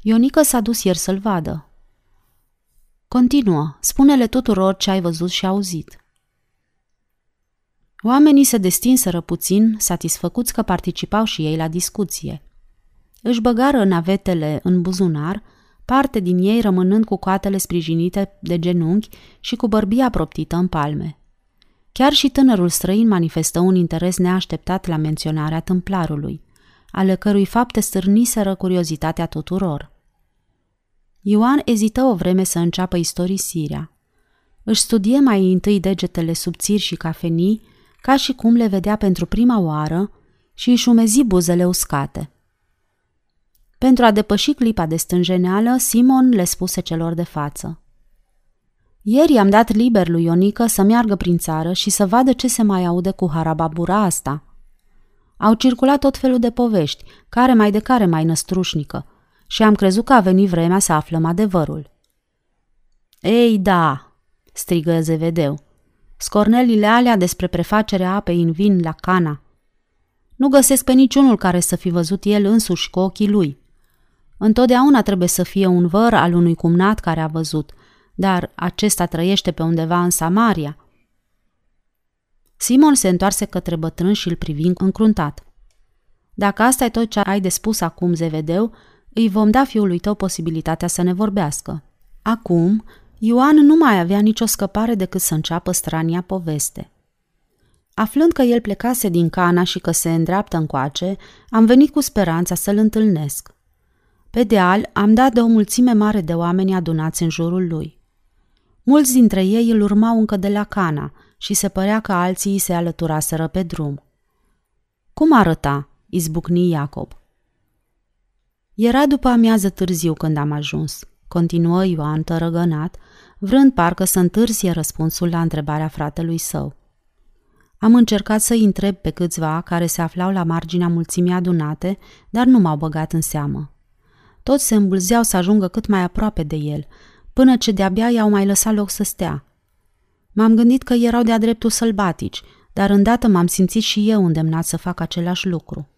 Ionică s-a dus ieri să-l vadă. Continuă, spune-le tuturor ce ai văzut și auzit. Oamenii se destinseră puțin, satisfăcuți că participau și ei la discuție. Își băgară navetele în buzunar, parte din ei rămânând cu coatele sprijinite de genunchi și cu bărbia proptită în palme. Chiar și tânărul străin manifestă un interes neașteptat la menționarea tâmplarului, ale cărui fapte stârniseră curiozitatea tuturor. Ioan ezită o vreme să înceapă istorisirea. Își studie mai întâi degetele subțiri și cafenii, ca și cum le vedea pentru prima oară, și își umezi buzele uscate. Pentru a depăși clipa de stânjeneală, Simon le spuse celor de față. Ieri am dat liber lui Ionică să meargă prin țară și să vadă ce se mai aude cu harababura asta. Au circulat tot felul de povești, care mai de care mai năstrușnică, și am crezut că a venit vremea să aflăm adevărul. Ei, da, strigă Zevedeu. Scornelile alea despre prefacerea apei în vin la Cana. Nu găsesc pe niciunul care să fi văzut el însuși cu ochii lui. Întotdeauna trebuie să fie un văr al unui cumnat care a văzut, dar acesta trăiește pe undeva în Samaria. Simon se întoarse către bătrân și îl privi încruntat. Dacă asta e tot ce ai de spus acum, Zevedeu, îi vom da fiului tău posibilitatea să ne vorbească. Acum, Ioan nu mai avea nicio scăpare decât să înceapă strania poveste. Aflând că el plecase din Cana și că se îndreaptă încoace, am venit cu speranța să-l întâlnesc. Pe deal am dat de o mulțime mare de oameni adunați în jurul lui. Mulți dintre ei îl urmau încă de la Cana și se părea că alții îi se alăturaseră pe drum. Cum arăta?" izbucni Iacob. Era după amiază târziu când am ajuns, continuă Ioan tărăgănat, vrând parcă să întârzie răspunsul la întrebarea fratelui său. Am încercat să-i întreb pe câțiva care se aflau la marginea mulțimii adunate, dar nu m-au băgat în seamă. Toți se îmbulzeau să ajungă cât mai aproape de el, până ce de-abia i-au mai lăsat loc să stea. M-am gândit că erau de-a dreptul sălbatici, dar îndată m-am simțit și eu îndemnat să fac același lucru.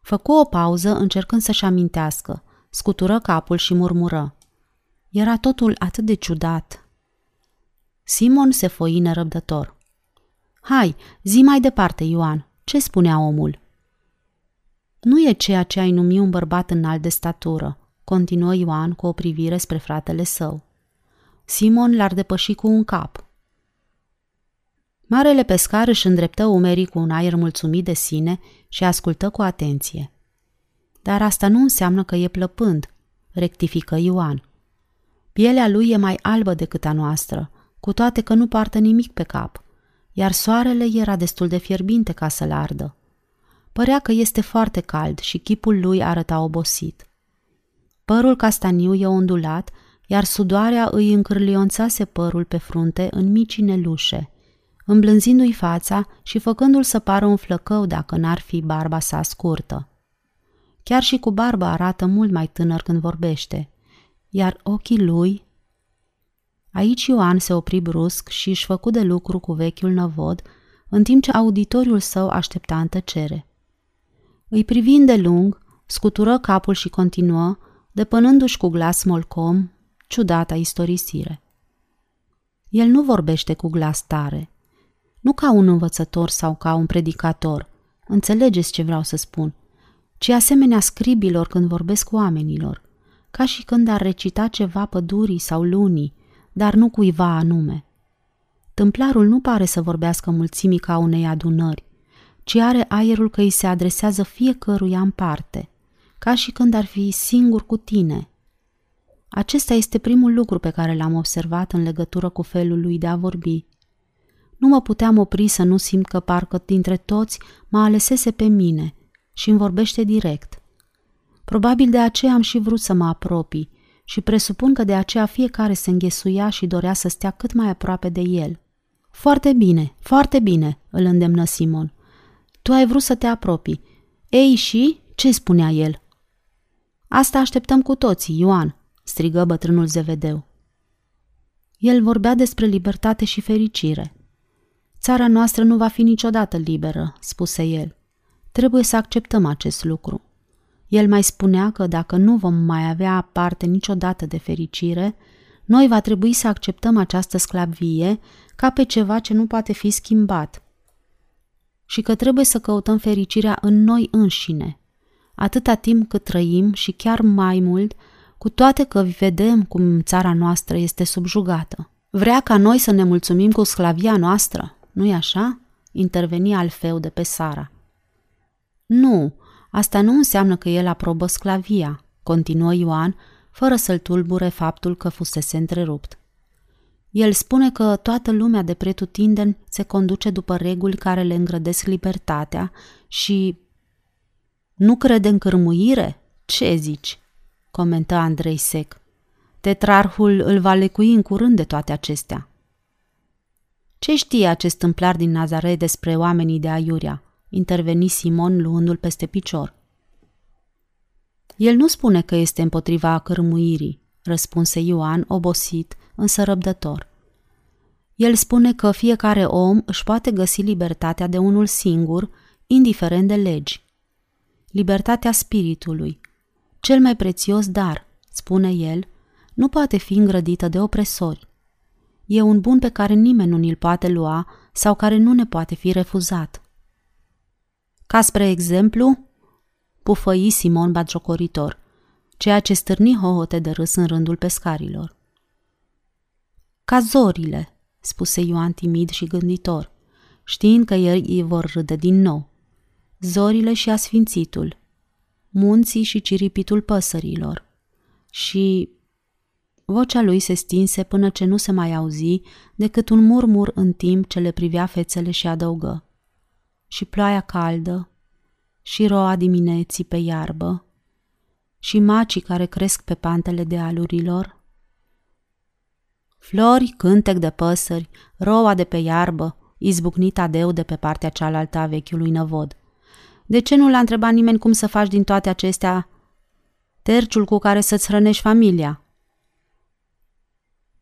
Făcu o pauză încercând să-și amintească, scutură capul și murmură. Era totul atât de ciudat. Simon se foi nerăbdător. Hai, zi mai departe, Ioan. Ce spunea omul? Nu e ceea ce ai numi un bărbat înalt de statură, continuă Ioan cu o privire spre fratele său. Simon l-ar depăși cu un cap. Marele pescar își îndreptă umerii cu un aer mulțumit de sine și ascultă cu atenție. Dar asta nu înseamnă că e plăpând, rectifică Ioan. Pielea lui e mai albă decât a noastră, cu toate că nu poartă nimic pe cap, iar soarele era destul de fierbinte ca să-l ardă. Părea că este foarte cald și chipul lui arăta obosit. Părul castaniu e ondulat, iar sudoarea îi încârlionțase părul pe frunte în mici nelușe, îmblânzindu-i fața și făcându-l să pară un flăcău dacă n-ar fi barba sa scurtă. Chiar și cu barba arată mult mai tânăr când vorbește, iar ochii lui... Aici Ioan se opri brusc și își făcu de lucru cu vechiul năvod, în timp ce auditoriul său aștepta în tăcere. Îi privind de lung, scutură capul și continuă, depănându-și cu glas molcom ciudata istorisire. El nu vorbește cu glas tare, nu ca un învățător sau ca un predicator, înțelegeți ce vreau să spun, ci asemenea scribilor când vorbesc cu oamenilor, ca și când ar recita ceva pădurii sau lunii, dar nu cuiva anume. Tâmplarul nu pare să vorbească mulțimii ca unei adunări, ci are aerul că îi se adresează fiecăruia în parte, ca și când ar fi singur cu tine. Acesta este primul lucru pe care l-am observat în legătură cu felul lui de a vorbi. Nu mă puteam opri să nu simt că parcă dintre toți mă alesese pe mine și îmi vorbește direct. Probabil de aceea am și vrut să mă apropii și presupun că de aceea fiecare se înghesuia și dorea să stea cât mai aproape de el. Foarte bine, foarte bine, îl îndemnă Simon. Tu ai vrut să te apropii. Ei și? Ce spunea el? Asta așteptăm cu toții, Ioan, strigă bătrânul Zevedeu. El vorbea despre libertate și fericire. Țara noastră nu va fi niciodată liberă, spuse el. Trebuie să acceptăm acest lucru. El mai spunea că dacă nu vom mai avea parte niciodată de fericire, noi va trebui să acceptăm această sclavie ca pe ceva ce nu poate fi schimbat și că trebuie să căutăm fericirea în noi înșine, atâta timp cât trăim și chiar mai mult, cu toate că vedem cum țara noastră este subjugată. Vrea ca noi să ne mulțumim cu sclavia noastră, nu-i așa? Interveni Alfeu de pe Sara. Nu, asta nu înseamnă că el aprobă sclavia, continuă Ioan, fără să-l tulbure faptul că fusese întrerupt. El spune că toată lumea de pretutindeni se conduce după reguli care le îngrădesc libertatea și... Nu crede în cârmuire? Ce zici? comentă Andrei sec. Tetrarhul îl va lecui în curând de toate acestea. Ce știe acest tâmplar din Nazaret despre oamenii de aiurea? interveni Simon luându-l peste picior. El nu spune că este împotriva acărmuirii, răspunse Ioan, obosit, însă răbdător. El spune că fiecare om își poate găsi libertatea de unul singur, indiferent de legi. Libertatea spiritului, cel mai prețios dar, spune el, nu poate fi îngrădită de opresori. E un bun pe care nimeni nu ni-l poate lua sau care nu ne poate fi refuzat. Ca spre exemplu, pufăi Simon batjocoritor, ceea ce stârni hohote de râs în rândul pescarilor. Ca zorile, spuse Ioan timid și gânditor, știind că ei îi vor râde din nou. Zorile și asfințitul, munții și ciripitul păsărilor. Și vocea lui se stinse până ce nu se mai auzi decât un murmur în timp ce le privea fețele și adăugă. Și ploaia caldă, și roa dimineții pe iarbă, și macii care cresc pe pantele dealurilor, Flori, cântec de păsări, roa de pe iarbă, izbucnit adeu de pe partea cealaltă a vechiului năvod. De ce nu l-a întrebat nimeni cum să faci din toate acestea terciul cu care să-ți hrănești familia?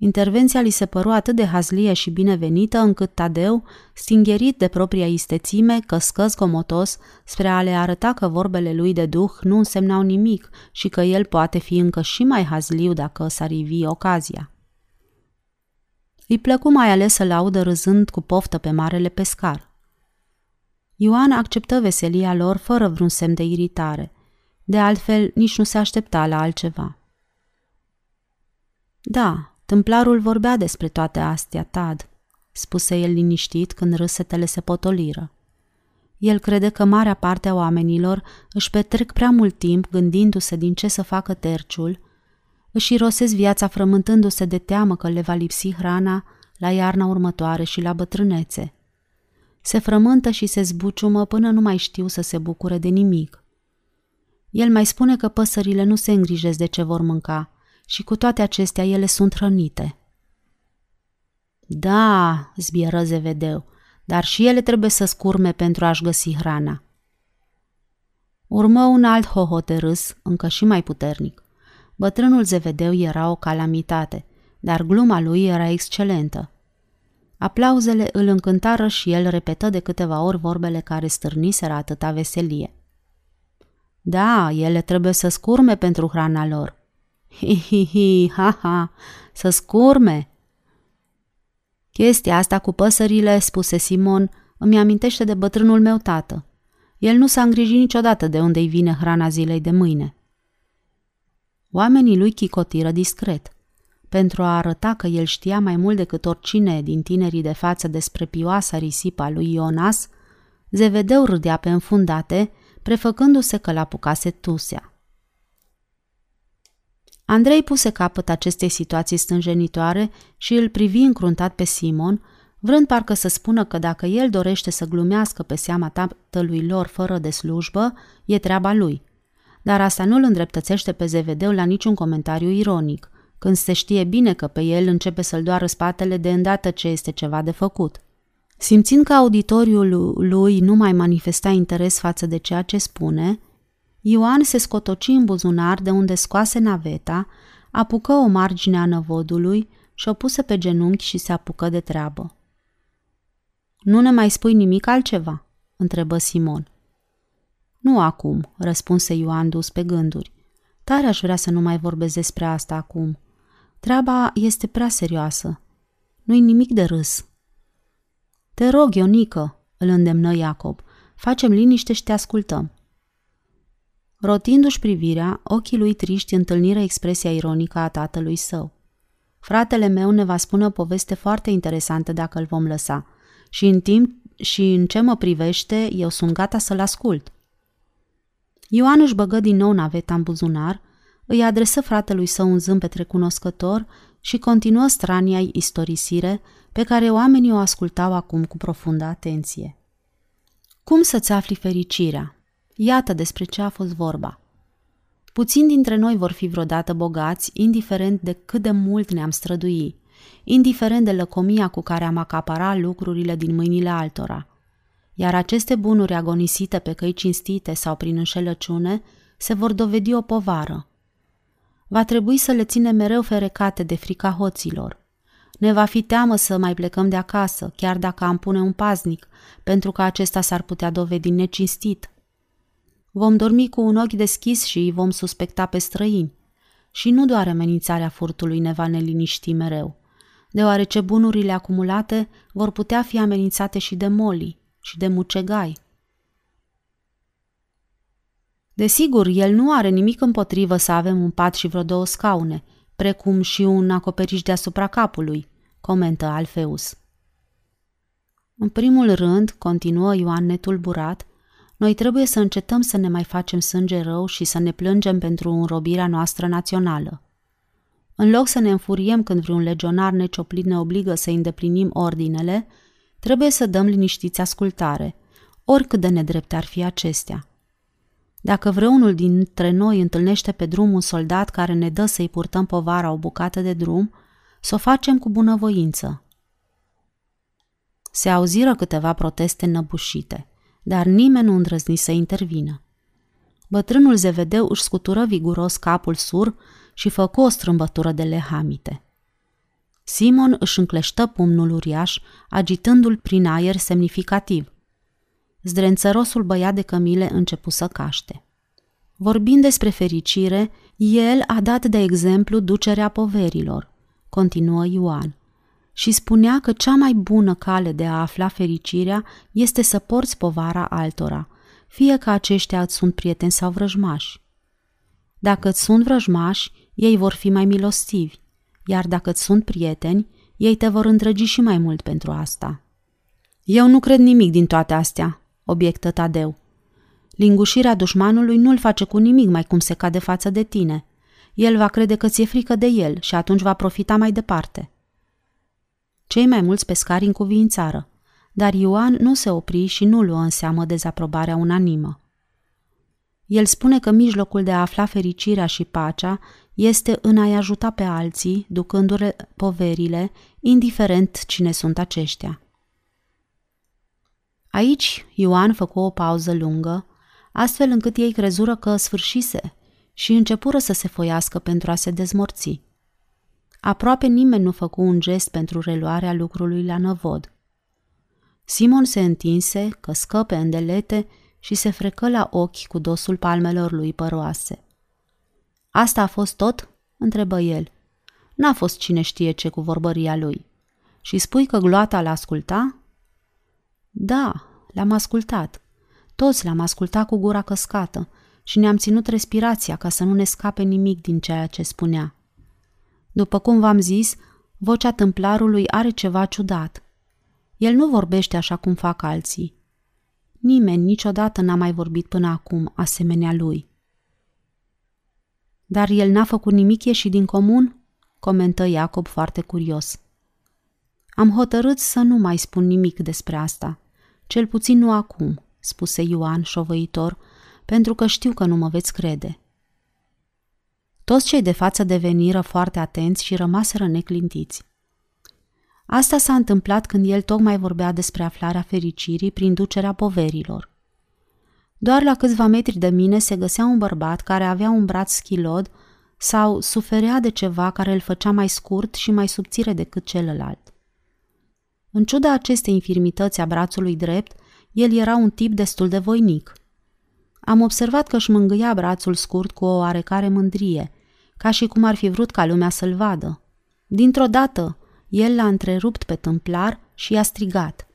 Intervenția li se păru atât de hazlie și binevenită încât Tadeu, stingherit de propria istețime, căscă zgomotos spre a le arăta că vorbele lui de duh nu însemnau nimic și că el poate fi încă și mai hazliu dacă s-ar ivi ocazia. Îi plăcu mai ales să-l audă râzând cu poftă pe marele pescar. Ioan acceptă veselia lor fără vreun semn de iritare. De altfel, nici nu se aștepta la altceva. Da, tâmplarul vorbea despre toate astea, Tad, spuse el liniștit când râsetele se potoliră. El crede că marea parte a oamenilor își petrec prea mult timp gândindu-se din ce să facă terciul își irosesc viața frământându-se de teamă că le va lipsi hrana la iarna următoare și la bătrânețe. Se frământă și se zbuciumă până nu mai știu să se bucure de nimic. El mai spune că păsările nu se îngrijesc de ce vor mânca și cu toate acestea ele sunt hrănite. Da, zbieră Zevedeu, dar și ele trebuie să scurme pentru a-și găsi hrana. Urmă un alt hohot de râs, încă și mai puternic. Bătrânul Zevedeu era o calamitate, dar gluma lui era excelentă. Aplauzele îl încântară și el repetă de câteva ori vorbele care stârniseră atâta veselie. Da, ele trebuie să scurme pentru hrana lor. Hi, hi, hi, ha, ha, să scurme! Chestia asta cu păsările, spuse Simon, îmi amintește de bătrânul meu tată. El nu s-a îngrijit niciodată de unde-i vine hrana zilei de mâine. Oamenii lui chicotiră discret. Pentru a arăta că el știa mai mult decât oricine din tinerii de față despre pioasa risipa lui Ionas, Zevedeu râdea pe înfundate, prefăcându-se că l-apucase tusea. Andrei puse capăt acestei situații stânjenitoare și îl privi încruntat pe Simon, vrând parcă să spună că dacă el dorește să glumească pe seama tatălui lor fără de slujbă, e treaba lui – dar asta nu îl îndreptățește pe Zevedeu la niciun comentariu ironic, când se știe bine că pe el începe să-l doară spatele de îndată ce este ceva de făcut. Simțind că auditoriul lui nu mai manifesta interes față de ceea ce spune, Ioan se scotoci în buzunar de unde scoase naveta, apucă o margine a năvodului și o puse pe genunchi și se apucă de treabă. Nu ne mai spui nimic altceva?" întrebă Simon. Nu acum, răspunse Ioan dus pe gânduri. Tare aș vrea să nu mai vorbesc despre asta acum. Treaba este prea serioasă. Nu-i nimic de râs. Te rog, Ionică, îl îndemnă Iacob. Facem liniște și te ascultăm. Rotindu-și privirea, ochii lui triști întâlniră expresia ironică a tatălui său. Fratele meu ne va spune o poveste foarte interesantă dacă îl vom lăsa și în timp și în ce mă privește, eu sunt gata să-l ascult. Ioan își băgă din nou naveta în buzunar, îi adresă fratelui său un zâmbet recunoscător și continuă strania istorisire pe care oamenii o ascultau acum cu profundă atenție. Cum să-ți afli fericirea? Iată despre ce a fost vorba. Puțin dintre noi vor fi vreodată bogați, indiferent de cât de mult ne-am strădui, indiferent de lăcomia cu care am acaparat lucrurile din mâinile altora. iar aceste bunuri agonisite pe căi cinstite sau prin înșelăciune se vor dovedi o povară. Va trebui să le ținem mereu ferecate de frica hoților. Ne va fi teamă să mai plecăm de acasă, chiar dacă am pune un paznic, pentru că acesta s-ar putea dovedi necinstit. Vom dormi cu un ochi deschis și îi vom suspecta pe străini. Și nu doar amenințarea furtului ne va neliniști mereu, deoarece bunurile acumulate vor putea fi amenințate și de moli și de mucegai. Desigur, el nu are nimic împotrivă să avem un pat și vreo două scaune, precum și un acoperiș deasupra capului, comentă Alfeus. În primul rând, continuă Ioan netulburat, noi trebuie să încetăm să ne mai facem sânge rău și să ne plângem pentru înrobirea noastră națională. În loc să ne înfuriem când vreun legionar necioplit ne obligă să îndeplinim ordinele, trebuie să dăm liniștiți ascultare, oricât de nedrepte ar fi acestea. Dacă vreunul dintre noi întâlnește pe drum un soldat care ne dă să-i purtăm povara o bucată de drum, să o facem cu bunăvoință. Se auziră câteva proteste năbușite, dar nimeni nu îndrăzni să intervină. Bătrânul Zevedeu își scutură viguros capul sur și făcu o strâmbătură de lehamite. Simon își încleștă pumnul uriaș, agitându-l prin aer semnificativ – Zdrențărosul băiat de cămile începu să caște. Vorbind despre fericire, el a dat de exemplu ducerea poverilor, continuă Ioan, și spunea că cea mai bună cale de a afla fericirea este să porți povara altora, fie că aceștia îți sunt prieteni sau vrăjmași. Dacă îți sunt vrăjmași, ei vor fi mai milostivi, iar dacă îți sunt prieteni, ei te vor îndrăgi și mai mult pentru asta. Eu nu cred nimic din toate astea, obiectă Tadeu. Lingușirea dușmanului nu-l face cu nimic mai cum se cade față de tine. El va crede că ți-e frică de el și atunci va profita mai departe. Cei mai mulți pescari încuviințară, dar Ioan nu se opri și nu luă în seamă dezaprobarea unanimă. El spune că mijlocul de a afla fericirea și pacea este în a-i ajuta pe alții, ducându-le poverile, indiferent cine sunt aceștia. Aici Ioan făcu o pauză lungă, astfel încât ei crezură că sfârșise și începură să se foiască pentru a se dezmorți. Aproape nimeni nu făcu un gest pentru reluarea lucrului la năvod. Simon se întinse, căscă pe îndelete și se frecă la ochi cu dosul palmelor lui păroase. Asta a fost tot?" întrebă el. N-a fost cine știe ce cu vorbăria lui. Și spui că gloata l-asculta? Da, le-am ascultat. Toți le-am ascultat cu gura căscată și ne-am ținut respirația ca să nu ne scape nimic din ceea ce spunea. După cum v-am zis, vocea tâmplarului are ceva ciudat. El nu vorbește așa cum fac alții. Nimeni niciodată n-a mai vorbit până acum asemenea lui. Dar el n-a făcut nimic ieșit din comun? comentă Iacob foarte curios. Am hotărât să nu mai spun nimic despre asta. Cel puțin nu acum, spuse Ioan șovăitor, pentru că știu că nu mă veți crede. Toți cei de față deveniră foarte atenți și rămaseră neclintiți. Asta s-a întâmplat când el tocmai vorbea despre aflarea fericirii prin ducerea poverilor. Doar la câțiva metri de mine se găsea un bărbat care avea un braț schilod sau suferea de ceva care îl făcea mai scurt și mai subțire decât celălalt. În ciuda acestei infirmități a brațului drept, el era un tip destul de voinic. Am observat că își mângâia brațul scurt cu o oarecare mândrie, ca și cum ar fi vrut ca lumea să-l vadă. Dintr-o dată, el l-a întrerupt pe tâmplar și i-a strigat.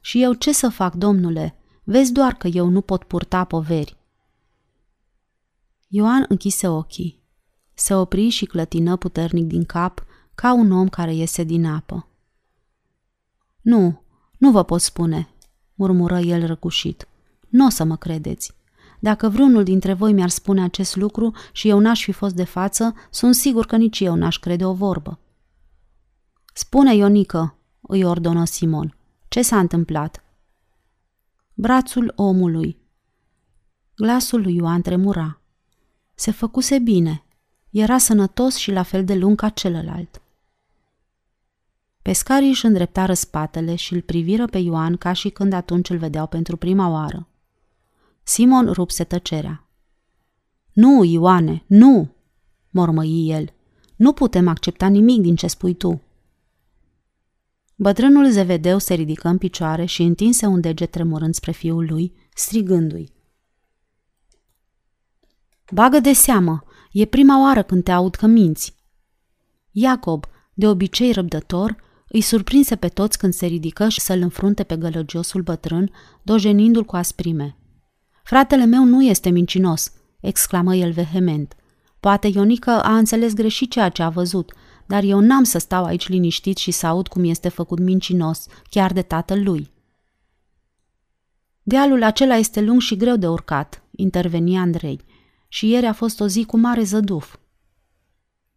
Și eu ce să fac, domnule? Vezi doar că eu nu pot purta poveri. Ioan închise ochii. Se opri și clătină puternic din cap, ca un om care iese din apă. Nu, nu vă pot spune, murmură el răcușit. Nu o să mă credeți. Dacă vreunul dintre voi mi-ar spune acest lucru și eu n-aș fi fost de față, sunt sigur că nici eu n-aș crede o vorbă. Spune, Ionică, îi ordonă Simon. Ce s-a întâmplat? Brațul omului. Glasul lui Ioan tremura. Se făcuse bine. Era sănătos și la fel de lung ca celălalt. Pescarii își îndreptară spatele și îl priviră pe Ioan ca și când atunci îl vedeau pentru prima oară. Simon rupse tăcerea. Nu, Ioane, nu!" mormăi el. Nu putem accepta nimic din ce spui tu." Bătrânul Zevedeu se ridică în picioare și întinse un deget tremurând spre fiul lui, strigându-i. Bagă de seamă, e prima oară când te aud că minți. Iacob, de obicei răbdător, îi surprinse pe toți când se ridică și să-l înfrunte pe gălăgiosul bătrân, dojenindu-l cu asprime. Fratele meu nu este mincinos, exclamă el vehement. Poate Ionică a înțeles greșit ceea ce a văzut, dar eu n-am să stau aici liniștit și să aud cum este făcut mincinos, chiar de tatăl lui. Dealul acela este lung și greu de urcat, interveni Andrei, și ieri a fost o zi cu mare zăduf.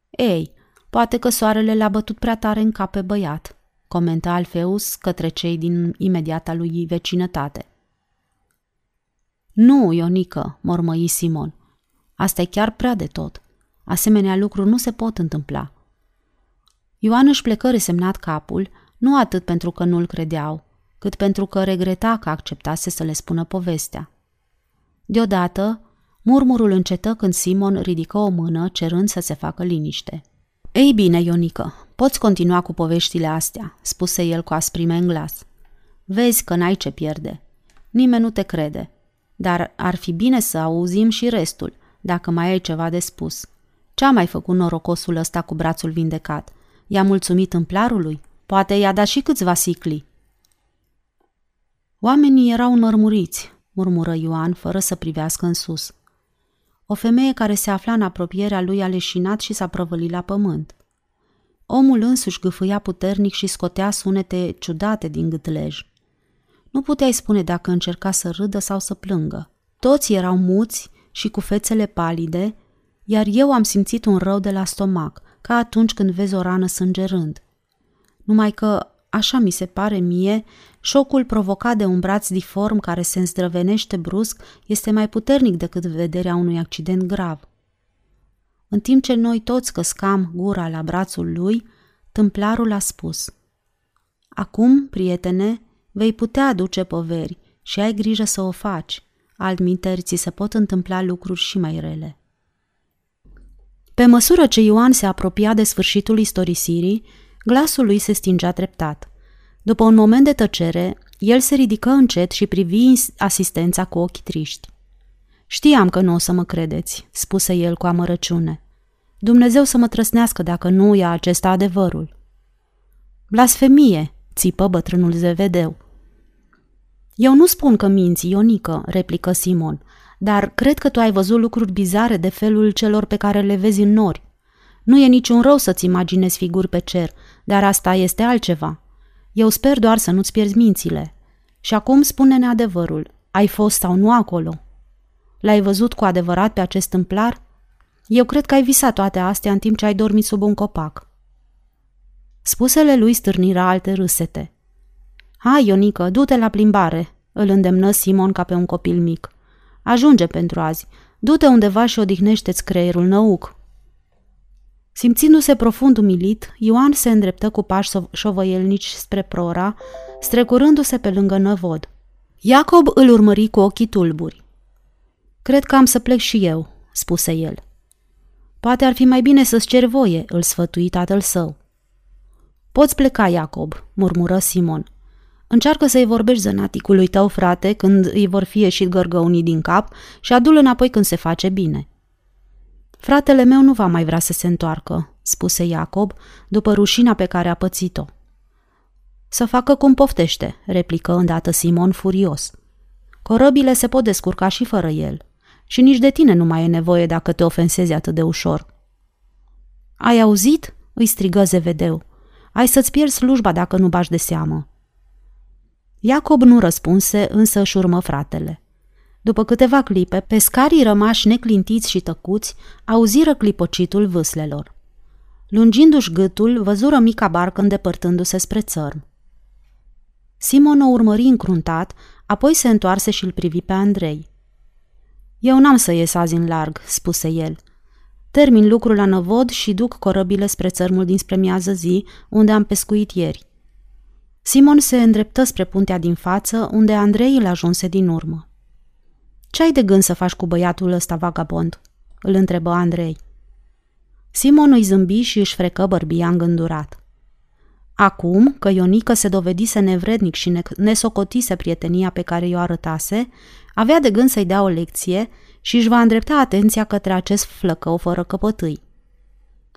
Ei, poate că soarele l-a bătut prea tare în cap pe băiat, comenta Alfeus către cei din imediata lui vecinătate. Nu, Ionică, mormăi Simon. Asta e chiar prea de tot. Asemenea lucruri nu se pot întâmpla. Ioan își plecă resemnat capul, nu atât pentru că nu-l credeau, cât pentru că regreta că acceptase să le spună povestea. Deodată, murmurul încetă când Simon ridică o mână cerând să se facă liniște. Ei bine, Ionică, poți continua cu poveștile astea, spuse el cu asprime în glas. Vezi că n-ai ce pierde. Nimeni nu te crede. Dar ar fi bine să auzim și restul, dacă mai ai ceva de spus. Ce-a mai făcut norocosul ăsta cu brațul vindecat? I-a mulțumit împlarului? Poate i-a dat și câțiva sicli. Oamenii erau înmărmuriți, murmură Ioan, fără să privească în sus. O femeie care se afla în apropierea lui a leșinat și s-a prăvălit la pământ. Omul însuși gâfâia puternic și scotea sunete ciudate din gâtlej. Nu puteai spune dacă încerca să râdă sau să plângă. Toți erau muți și cu fețele palide, iar eu am simțit un rău de la stomac, ca atunci când vezi o rană sângerând. Numai că, așa mi se pare mie, șocul provocat de un braț diform care se îndrăvenește brusc este mai puternic decât vederea unui accident grav. În timp ce noi toți căscam gura la brațul lui, tâmplarul a spus Acum, prietene, vei putea aduce poveri și ai grijă să o faci, altminteri ți se pot întâmpla lucruri și mai rele. Pe măsură ce Ioan se apropia de sfârșitul istorisirii, glasul lui se stingea treptat. După un moment de tăcere, el se ridică încet și privi asistența cu ochi triști. Știam că nu o să mă credeți, spuse el cu amărăciune. Dumnezeu să mă trăsnească dacă nu ia acesta adevărul. Blasfemie, țipă bătrânul Zevedeu. Eu nu spun că minți, Ionică, replică Simon, dar cred că tu ai văzut lucruri bizare de felul celor pe care le vezi în nori. Nu e niciun rău să-ți imaginezi figuri pe cer, dar asta este altceva. Eu sper doar să nu-ți pierzi mințile. Și acum spune-ne adevărul. Ai fost sau nu acolo? L-ai văzut cu adevărat pe acest templar? Eu cred că ai visat toate astea în timp ce ai dormit sub un copac. Spusele lui stârniră alte râsete. Hai, Ionică, du-te la plimbare, îl îndemnă Simon ca pe un copil mic. Ajunge pentru azi. Du-te undeva și odihnește-ți creierul năuc. Simțindu-se profund umilit, Ioan se îndreptă cu pași șovăielnici spre prora, strecurându-se pe lângă năvod. Iacob îl urmări cu ochii tulburi. Cred că am să plec și eu, spuse el. Poate ar fi mai bine să-ți cer voie, îl sfătui tatăl său. Poți pleca, Iacob, murmură Simon. Încearcă să-i vorbești zănaticului tău, frate, când îi vor fi ieșit gărgăunii din cap și adul înapoi când se face bine. Fratele meu nu va mai vrea să se întoarcă, spuse Iacob, după rușina pe care a pățit-o. Să facă cum poftește, replică îndată Simon furios. Corăbile se pot descurca și fără el. Și nici de tine nu mai e nevoie dacă te ofensezi atât de ușor. Ai auzit? îi strigă Zevedeu. Ai să-ți pierzi slujba dacă nu bași de seamă. Iacob nu răspunse, însă își urmă fratele. După câteva clipe, pescarii rămași neclintiți și tăcuți auziră clipocitul vâslelor. Lungindu-și gâtul, văzură mica barcă îndepărtându-se spre țărm. Simon o urmări încruntat, apoi se întoarse și îl privi pe Andrei. Eu n-am să ies azi în larg," spuse el. Termin lucrul la năvod și duc corăbile spre țărmul dinspre miază zi, unde am pescuit ieri. Simon se îndreptă spre puntea din față, unde Andrei îl ajunse din urmă. Ce ai de gând să faci cu băiatul ăsta vagabond?" îl întrebă Andrei. Simon îi zâmbi și își frecă bărbia îngândurat. Acum că Ionică se dovedise nevrednic și ne- nesocotise prietenia pe care i-o arătase, avea de gând să-i dea o lecție și își va îndrepta atenția către acest flăcău fără căpătâi.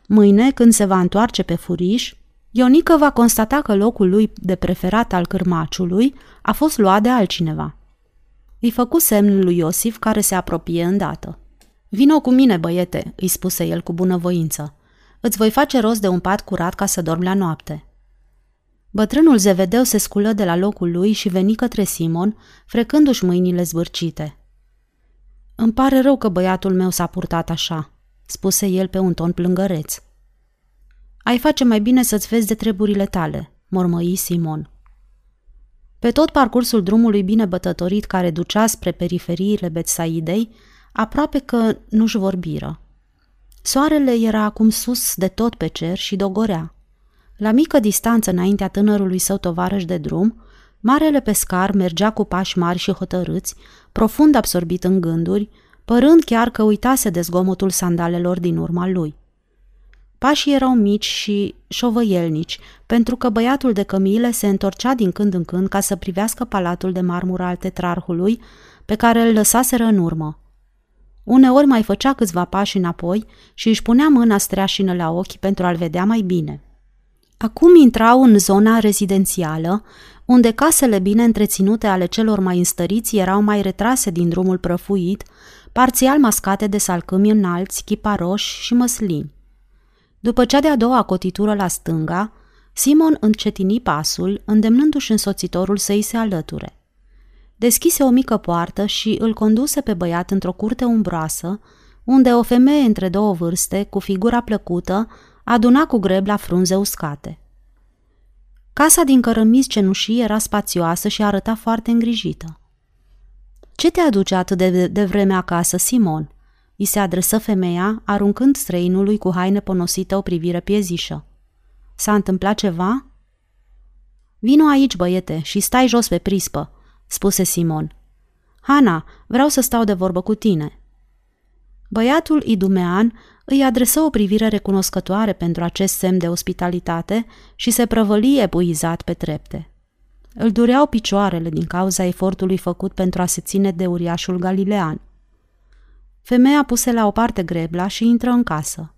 Mâine, când se va întoarce pe furiș, Ionică va constata că locul lui de preferat al cârmaciului a fost luat de altcineva. Îi făcu semnul lui Iosif care se apropie îndată. Vino cu mine, băiete, îi spuse el cu bunăvoință. Îți voi face rost de un pat curat ca să dormi la noapte. Bătrânul Zevedeu se sculă de la locul lui și veni către Simon, frecându-și mâinile zbârcite. Îmi pare rău că băiatul meu s-a purtat așa, spuse el pe un ton plângăreț. Ai face mai bine să-ți vezi de treburile tale, mormăi Simon. Pe tot parcursul drumului bine bătătorit care ducea spre periferiile Betsaidei, aproape că nu-și vorbiră. Soarele era acum sus de tot pe cer și dogorea. La mică distanță înaintea tânărului său tovarăș de drum, marele pescar mergea cu pași mari și hotărâți, profund absorbit în gânduri, părând chiar că uitase de zgomotul sandalelor din urma lui. Pașii erau mici și șovăielnici, pentru că băiatul de cămile se întorcea din când în când ca să privească palatul de marmură al tetrarhului, pe care îl lăsaseră în urmă. Uneori mai făcea câțiva pași înapoi și își punea mâna streașină la ochi pentru a-l vedea mai bine. Acum intrau în zona rezidențială, unde casele bine întreținute ale celor mai înstăriți erau mai retrase din drumul prăfuit, parțial mascate de salcâmi înalți, chiparoși și măslini. După cea de-a doua cotitură la stânga, Simon încetini pasul, îndemnându-și însoțitorul să-i se alăture. Deschise o mică poartă și îl conduse pe băiat într-o curte umbroasă, unde o femeie între două vârste, cu figura plăcută, aduna cu greb la frunze uscate. Casa din cărămizi cenușii era spațioasă și arăta foarte îngrijită. Ce te aduce atât de, de vreme acasă, Simon?" îi se adresă femeia, aruncând străinului cu haine ponosită o privire piezișă. S-a întâmplat ceva?" Vino aici, băiete, și stai jos pe prispă," spuse Simon. Hana, vreau să stau de vorbă cu tine." Băiatul idumean îi adresă o privire recunoscătoare pentru acest semn de ospitalitate și se prăvăli epuizat pe trepte. Îl dureau picioarele din cauza efortului făcut pentru a se ține de uriașul galilean. Femeia puse la o parte grebla și intră în casă.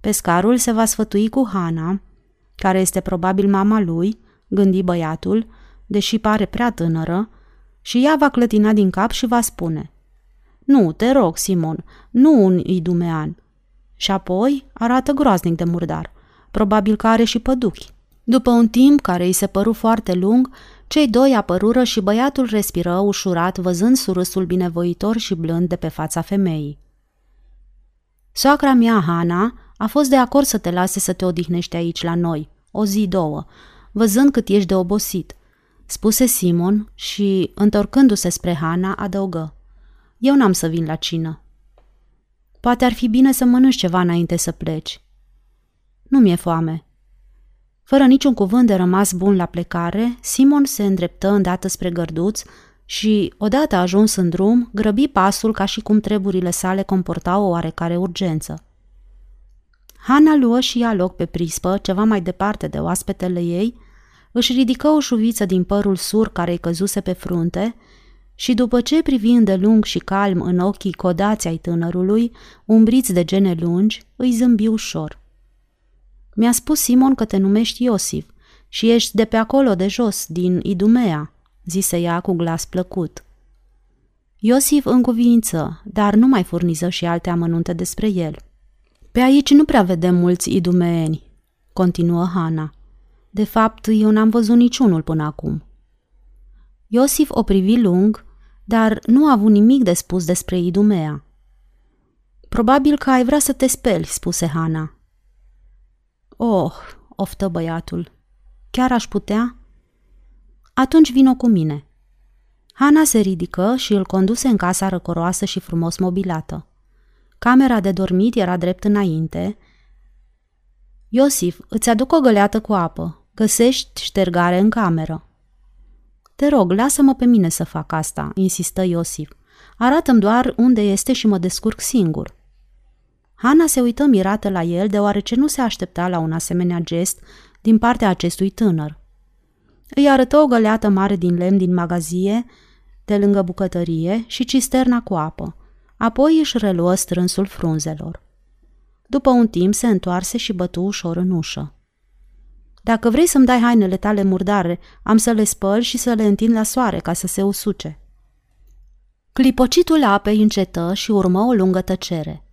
Pescarul se va sfătui cu Hana, care este probabil mama lui, gândi băiatul, deși pare prea tânără, și ea va clătina din cap și va spune Nu, te rog, Simon, nu un idumean. Și apoi arată groaznic de murdar. Probabil că are și păduchi. După un timp care îi se păru foarte lung, cei doi apărură și băiatul respiră ușurat văzând surâsul binevoitor și blând de pe fața femeii. Soacra mea, Hana, a fost de acord să te lase să te odihnești aici la noi, o zi, două, văzând cât ești de obosit, spuse Simon și, întorcându-se spre Hana, adăugă. Eu n-am să vin la cină. Poate ar fi bine să mănânci ceva înainte să pleci. Nu mi-e foame. Fără niciun cuvânt de rămas bun la plecare, Simon se îndreptă îndată spre gărduț și, odată ajuns în drum, grăbi pasul ca și cum treburile sale comportau o oarecare urgență. Hana luă și ea loc pe prispă, ceva mai departe de oaspetele ei, își ridică o șuviță din părul sur care îi căzuse pe frunte și după ce privi îndelung și calm în ochii codați ai tânărului, umbriți de gene lungi, îi zâmbi ușor. Mi-a spus Simon că te numești Iosif și ești de pe acolo de jos, din Idumea, zise ea cu glas plăcut. Iosif încuvință, dar nu mai furniză și alte amănunte despre el. Pe aici nu prea vedem mulți idumeeni, continuă Hana. De fapt, eu n-am văzut niciunul până acum. Iosif o privi lung, dar nu a avut nimic de spus despre Idumea. Probabil că ai vrea să te speli, spuse Hana. Oh, oftă băiatul. Chiar aș putea? Atunci vino cu mine. Hana se ridică și îl conduse în casa răcoroasă și frumos mobilată. Camera de dormit era drept înainte. Iosif, îți aduc o găleată cu apă. Găsești ștergare în cameră. Te rog, lasă-mă pe mine să fac asta, insistă Iosif. Arată-mi doar unde este și mă descurc singur. Hana se uită mirată la el, deoarece nu se aștepta la un asemenea gest din partea acestui tânăr. Îi arătă o găleată mare din lemn din magazie, de lângă bucătărie și cisterna cu apă. Apoi își reluă strânsul frunzelor. După un timp se întoarse și bătu ușor în ușă. Dacă vrei să-mi dai hainele tale murdare, am să le spăl și să le întind la soare ca să se usuce. Clipocitul apei încetă și urmă o lungă tăcere.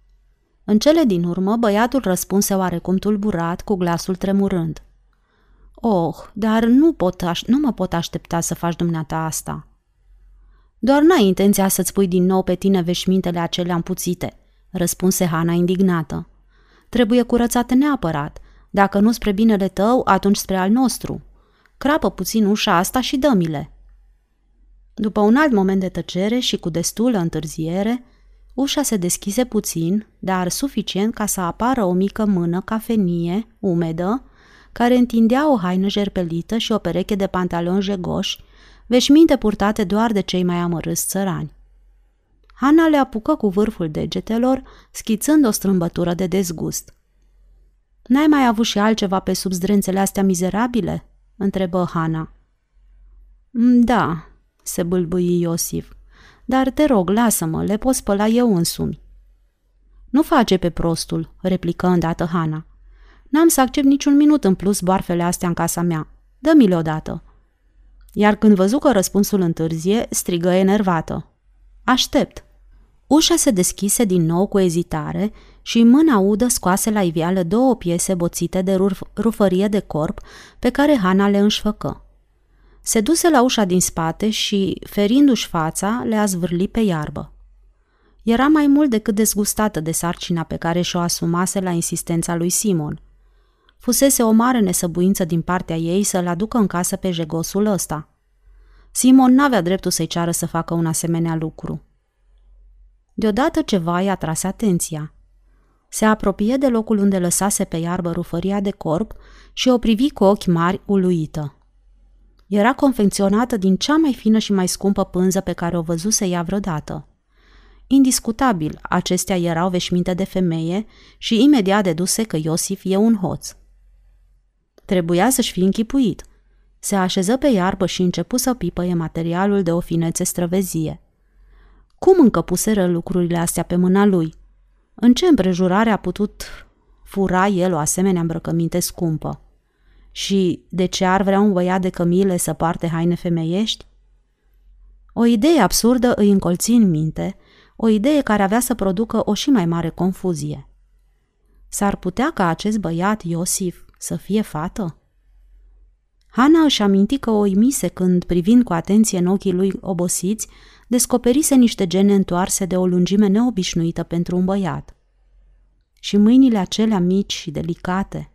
În cele din urmă, băiatul răspunse oarecum tulburat, cu glasul tremurând. Oh, dar nu, pot aș- nu mă pot aștepta să faci dumneata asta. Doar n-ai intenția să-ți pui din nou pe tine veșmintele acelea împuțite, răspunse Hana indignată. Trebuie curățate neapărat. Dacă nu spre binele tău, atunci spre al nostru. Crapă puțin ușa asta și dă-mi-le. După un alt moment de tăcere și cu destulă întârziere, ușa se deschise puțin, dar suficient ca să apară o mică mână cafenie, umedă, care întindea o haină jerpelită și o pereche de pantaloni jegoși, veșminte purtate doar de cei mai amărâți țărani. Hana le apucă cu vârful degetelor, schițând o strâmbătură de dezgust. N-ai mai avut și altceva pe sub zdrențele astea mizerabile?" întrebă Hana. Mm, da," se bâlbâi Iosif, dar te rog, lasă-mă, le pot spăla eu însumi. Nu face pe prostul, replică îndată Hana. N-am să accept niciun minut în plus boarfele astea în casa mea. Dă-mi-le odată. Iar când văzu că răspunsul întârzie, strigă enervată. Aștept. Ușa se deschise din nou cu ezitare și mâna udă scoase la iveală două piese boțite de ruf- rufărie de corp pe care Hana le înșfăcă. Se duse la ușa din spate și, ferindu-și fața, le-a zvârli pe iarbă. Era mai mult decât dezgustată de sarcina pe care și-o asumase la insistența lui Simon. Fusese o mare nesăbuință din partea ei să-l aducă în casă pe jegosul ăsta. Simon n-avea dreptul să-i ceară să facă un asemenea lucru. Deodată ceva i-a tras atenția. Se apropie de locul unde lăsase pe iarbă rufăria de corp și o privi cu ochi mari uluită. Era confecționată din cea mai fină și mai scumpă pânză pe care o văzuse ea vreodată. Indiscutabil, acestea erau veșminte de femeie și imediat deduse că Iosif e un hoț. Trebuia să-și fi închipuit. Se așeză pe iarbă și începu să pipăie materialul de o finețe străvezie. Cum încăpuseră lucrurile astea pe mâna lui? În ce împrejurare a putut fura el o asemenea îmbrăcăminte scumpă? Și de ce ar vrea un băiat de cămile să poarte haine femeiești? O idee absurdă îi încolți în minte, o idee care avea să producă o și mai mare confuzie. S-ar putea ca acest băiat, Iosif, să fie fată? Hana își aminti că o imise când, privind cu atenție în ochii lui obosiți, descoperise niște gene întoarse de o lungime neobișnuită pentru un băiat. Și mâinile acelea mici și delicate.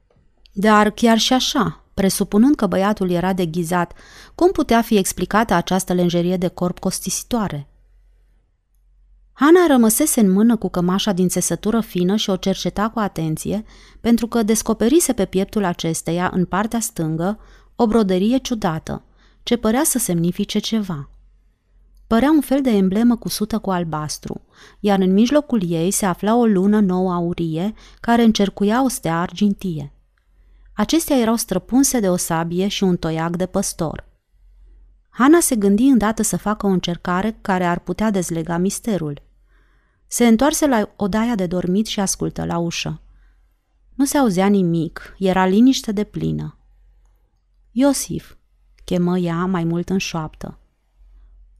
Dar chiar și așa, presupunând că băiatul era deghizat, cum putea fi explicată această lenjerie de corp costisitoare? Hana rămăsese în mână cu cămașa din țesătură fină și o cerceta cu atenție, pentru că descoperise pe pieptul acesteia, în partea stângă, o broderie ciudată, ce părea să semnifice ceva. Părea un fel de emblemă cusută cu albastru, iar în mijlocul ei se afla o lună nouă aurie care încercuia o stea argintie. Acestea erau străpunse de o sabie și un toiac de păstor. Hana se gândi îndată să facă o încercare care ar putea dezlega misterul. Se întoarse la odaia de dormit și ascultă la ușă. Nu se auzea nimic, era liniște de plină. Iosif, chemă ea mai mult în șoaptă.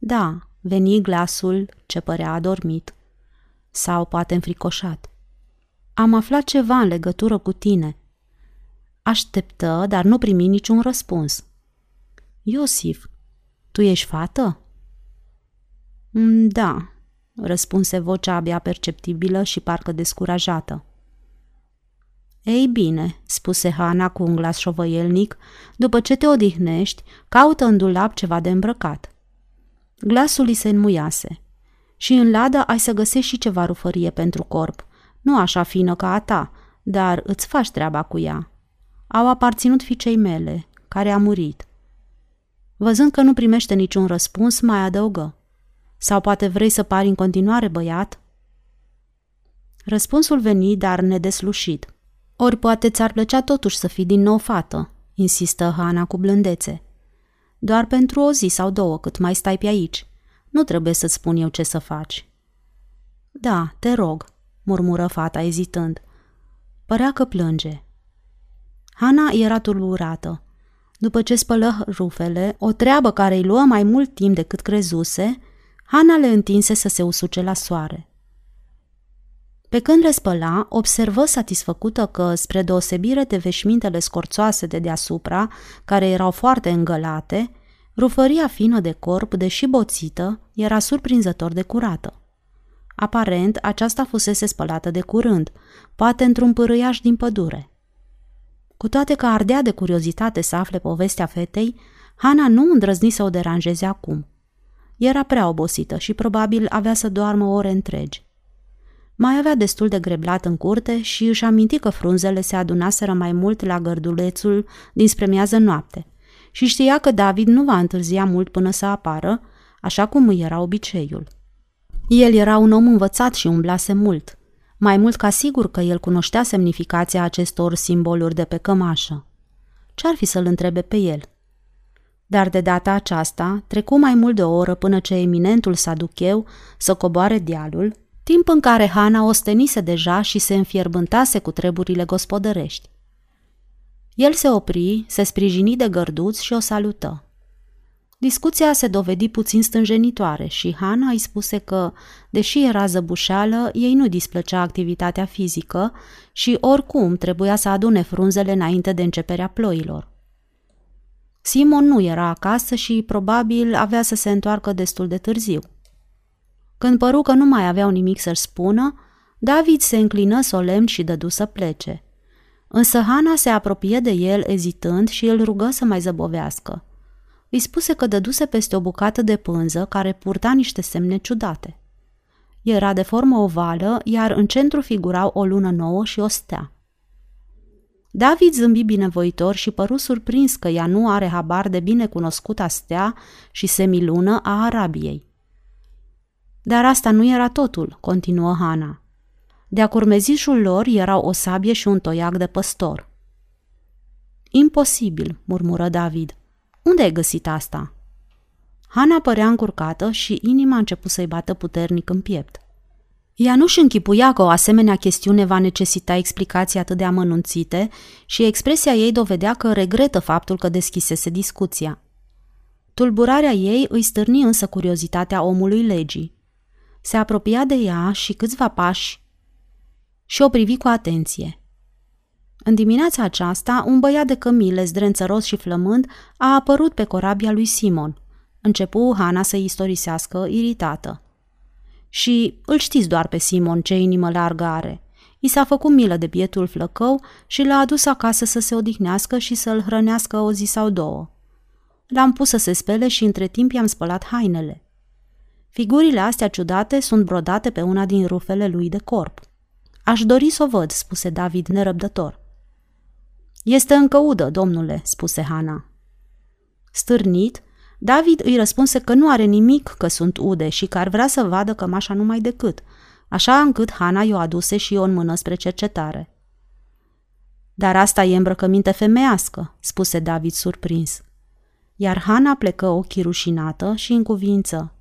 Da, veni glasul ce părea adormit. Sau poate înfricoșat. Am aflat ceva în legătură cu tine. Așteptă, dar nu primi niciun răspuns. Iosif, tu ești fată? Mm, da, răspunse vocea abia perceptibilă și parcă descurajată. Ei bine, spuse Hana cu un glas șovăielnic, după ce te odihnești, caută în dulap ceva de îmbrăcat. Glasul îi se înmuiase Și în ladă ai să găsești și ceva rufărie pentru corp. Nu așa fină ca a ta, dar îți faci treaba cu ea. Au aparținut fiicei mele, care a murit. Văzând că nu primește niciun răspuns, mai adăugă. Sau poate vrei să pari în continuare băiat? Răspunsul veni, dar nedeslușit. Ori poate ți-ar plăcea totuși să fii din nou fată, insistă Hana cu blândețe. Doar pentru o zi sau două cât mai stai pe aici. Nu trebuie să-ți spun eu ce să faci. Da, te rog, murmură fata ezitând. Părea că plânge. Hana era tulburată. După ce spălă rufele, o treabă care îi luă mai mult timp decât crezuse, Hana le întinse să se usuce la soare. Pe când le spăla, observă satisfăcută că, spre deosebire de veșmintele scorțoase de deasupra, care erau foarte îngălate, rufăria fină de corp, deși boțită, era surprinzător de curată. Aparent, aceasta fusese spălată de curând, poate într-un pârâiaș din pădure. Cu toate că ardea de curiozitate să afle povestea fetei, Hana nu îndrăzni să o deranjeze acum. Era prea obosită și probabil avea să doarmă ore întregi. Mai avea destul de greblat în curte și își aminti că frunzele se adunaseră mai mult la gărdulețul dinspre miază noapte și știa că David nu va întârzia mult până să apară, așa cum îi era obiceiul. El era un om învățat și umblase mult, mai mult ca sigur că el cunoștea semnificația acestor simboluri de pe cămașă. Ce-ar fi să-l întrebe pe el? Dar de data aceasta trecu mai mult de o oră până ce eminentul saducheu să coboare dealul timp în care Hana ostenise deja și se înfierbântase cu treburile gospodărești. El se opri, se sprijini de gărduț și o salută. Discuția se dovedi puțin stânjenitoare și Hana îi spuse că, deși era zăbușeală, ei nu displăcea activitatea fizică și oricum trebuia să adune frunzele înainte de începerea ploilor. Simon nu era acasă și probabil avea să se întoarcă destul de târziu. Când păru că nu mai aveau nimic să-și spună, David se înclină solemn și dădu să plece. Însă Hana se apropie de el ezitând și îl rugă să mai zăbovească. Îi spuse că dăduse peste o bucată de pânză care purta niște semne ciudate. Era de formă ovală, iar în centru figurau o lună nouă și o stea. David zâmbi binevoitor și păru surprins că ea nu are habar de bine cunoscuta stea și semilună a Arabiei. Dar asta nu era totul, continuă Hana. De-a curmezișul lor erau o sabie și un toiac de păstor. Imposibil, murmură David. Unde ai găsit asta? Hana părea încurcată și inima a început să-i bată puternic în piept. Ea nu-și închipuia că o asemenea chestiune va necesita explicații atât de amănunțite și expresia ei dovedea că regretă faptul că deschisese discuția. Tulburarea ei îi stârni însă curiozitatea omului legii. Se apropia de ea și câțiva pași și o privi cu atenție. În dimineața aceasta, un băiat de cămile, zdrențăros și flămând, a apărut pe corabia lui Simon. Începu Hana să istorisească, iritată. Și îl știți doar pe Simon, ce inimă largă are. I s-a făcut milă de bietul flăcău și l-a adus acasă să se odihnească și să-l hrănească o zi sau două. L-am pus să se spele și între timp i-am spălat hainele. Figurile astea ciudate sunt brodate pe una din rufele lui de corp. Aș dori să o văd, spuse David nerăbdător. Este încă udă, domnule, spuse Hana. Stârnit, David îi răspunse că nu are nimic că sunt ude și că ar vrea să vadă cămașa numai decât, așa încât Hana i-o aduse și o mână spre cercetare. Dar asta e îmbrăcăminte femeiască, spuse David surprins. Iar Hana plecă ochii rușinată și în cuvință.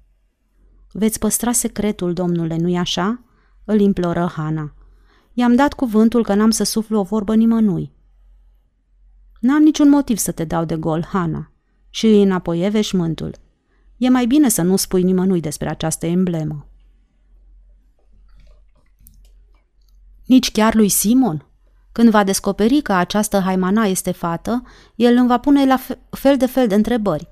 Veți păstra secretul, domnule, nu-i așa?" îl imploră Hana. I-am dat cuvântul că n-am să suflu o vorbă nimănui. N-am niciun motiv să te dau de gol, Hana. Și îi înapoie veșmântul. E mai bine să nu spui nimănui despre această emblemă. Nici chiar lui Simon? Când va descoperi că această haimana este fată, el îmi va pune la fel de fel de întrebări.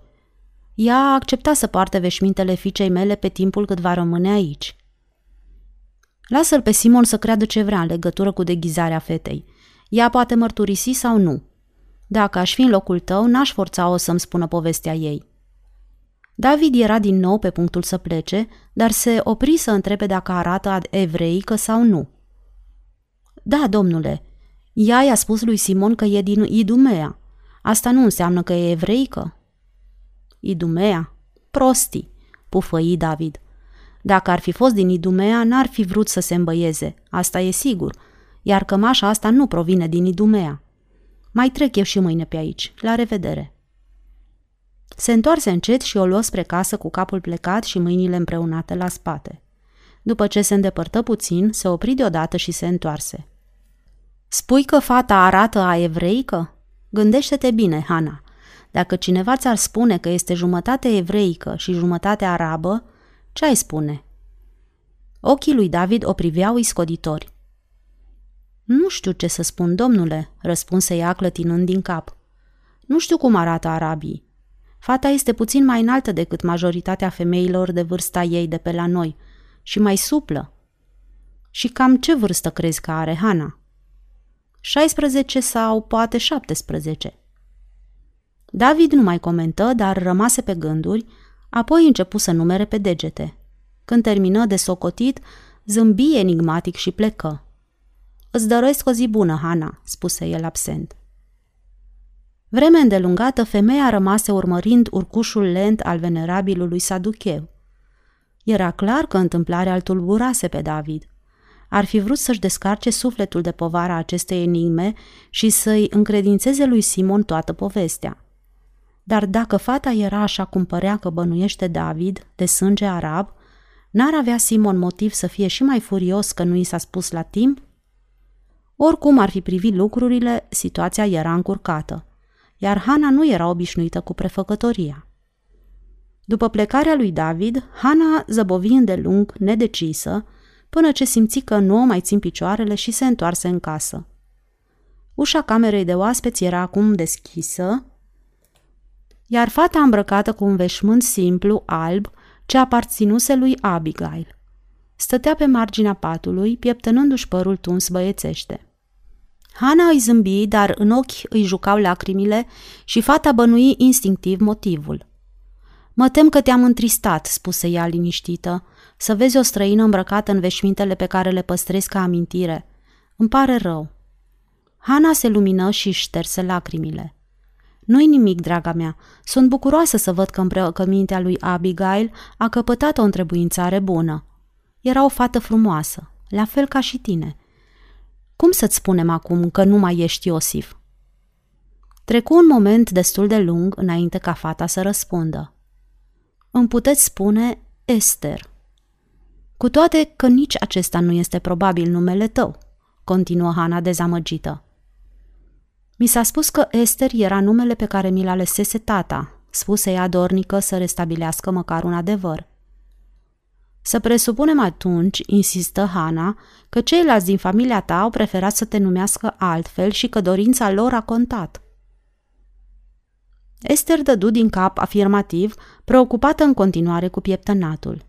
Ea a acceptat să poarte veșmintele fiicei mele pe timpul cât va rămâne aici. Lasă-l pe Simon să creadă ce vrea în legătură cu deghizarea fetei. Ea poate mărturisi sau nu. Dacă aș fi în locul tău, n-aș forța-o să-mi spună povestea ei. David era din nou pe punctul să plece, dar se opri să întrebe dacă arată evreică sau nu. Da, domnule, ea i-a spus lui Simon că e din Idumea. Asta nu înseamnă că e evreică. Idumea? Prostii, pufăi David. Dacă ar fi fost din Idumea, n-ar fi vrut să se îmbăieze, asta e sigur, iar cămașa asta nu provine din Idumea. Mai trec eu și mâine pe aici. La revedere! Se întoarse încet și o luă spre casă cu capul plecat și mâinile împreunate la spate. După ce se îndepărtă puțin, se opri deodată și se întoarse. Spui că fata arată a evreică? Gândește-te bine, Hana. Dacă cineva ți-ar spune că este jumătate evreică și jumătate arabă, ce ai spune? Ochii lui David o priveau iscoditori. Nu știu ce să spun, domnule, răspunse ea clătinând din cap. Nu știu cum arată arabii. Fata este puțin mai înaltă decât majoritatea femeilor de vârsta ei de pe la noi și mai suplă. Și cam ce vârstă crezi că are Hana? 16 sau poate 17. David nu mai comentă, dar rămase pe gânduri, apoi începu să numere pe degete. Când termină de socotit, zâmbi enigmatic și plecă. Îți dăresc o zi bună, Hana, spuse el absent. Vreme îndelungată, femeia rămase urmărind urcușul lent al venerabilului Saducheu. Era clar că întâmplarea îl tulburase pe David. Ar fi vrut să-și descarce sufletul de povara acestei enigme și să-i încredințeze lui Simon toată povestea. Dar dacă fata era așa cum părea că bănuiește David, de sânge arab, n-ar avea Simon motiv să fie și mai furios că nu i s-a spus la timp? Oricum ar fi privit lucrurile, situația era încurcată, iar Hana nu era obișnuită cu prefăcătoria. După plecarea lui David, Hana zăbovi îndelung, nedecisă, până ce simți că nu o mai țin picioarele și se întoarse în casă. Ușa camerei de oaspeți era acum deschisă, iar fata îmbrăcată cu un veșmânt simplu, alb, ce aparținuse lui Abigail. Stătea pe marginea patului, pieptănându-și părul tuns băiețește. Hana îi zâmbi, dar în ochi îi jucau lacrimile și fata bănui instinctiv motivul. Mă tem că te-am întristat, spuse ea liniștită, să vezi o străină îmbrăcată în veșmintele pe care le păstrezi ca amintire. Îmi pare rău. Hana se lumină și șterse lacrimile. Nu-i nimic, draga mea. Sunt bucuroasă să văd că îmbrăcămintea lui Abigail a căpătat o întrebuințare bună. Era o fată frumoasă, la fel ca și tine. Cum să-ți spunem acum că nu mai ești Iosif? Trecu un moment destul de lung înainte ca fata să răspundă. Îmi puteți spune Esther. Cu toate că nici acesta nu este probabil numele tău, continuă Hana dezamăgită. Mi s-a spus că Esther era numele pe care mi l alesese tata, spuse ea dornică să restabilească măcar un adevăr. Să presupunem atunci, insistă Hana, că ceilalți din familia ta au preferat să te numească altfel și că dorința lor a contat. Esther dădu din cap afirmativ, preocupată în continuare cu pieptănatul.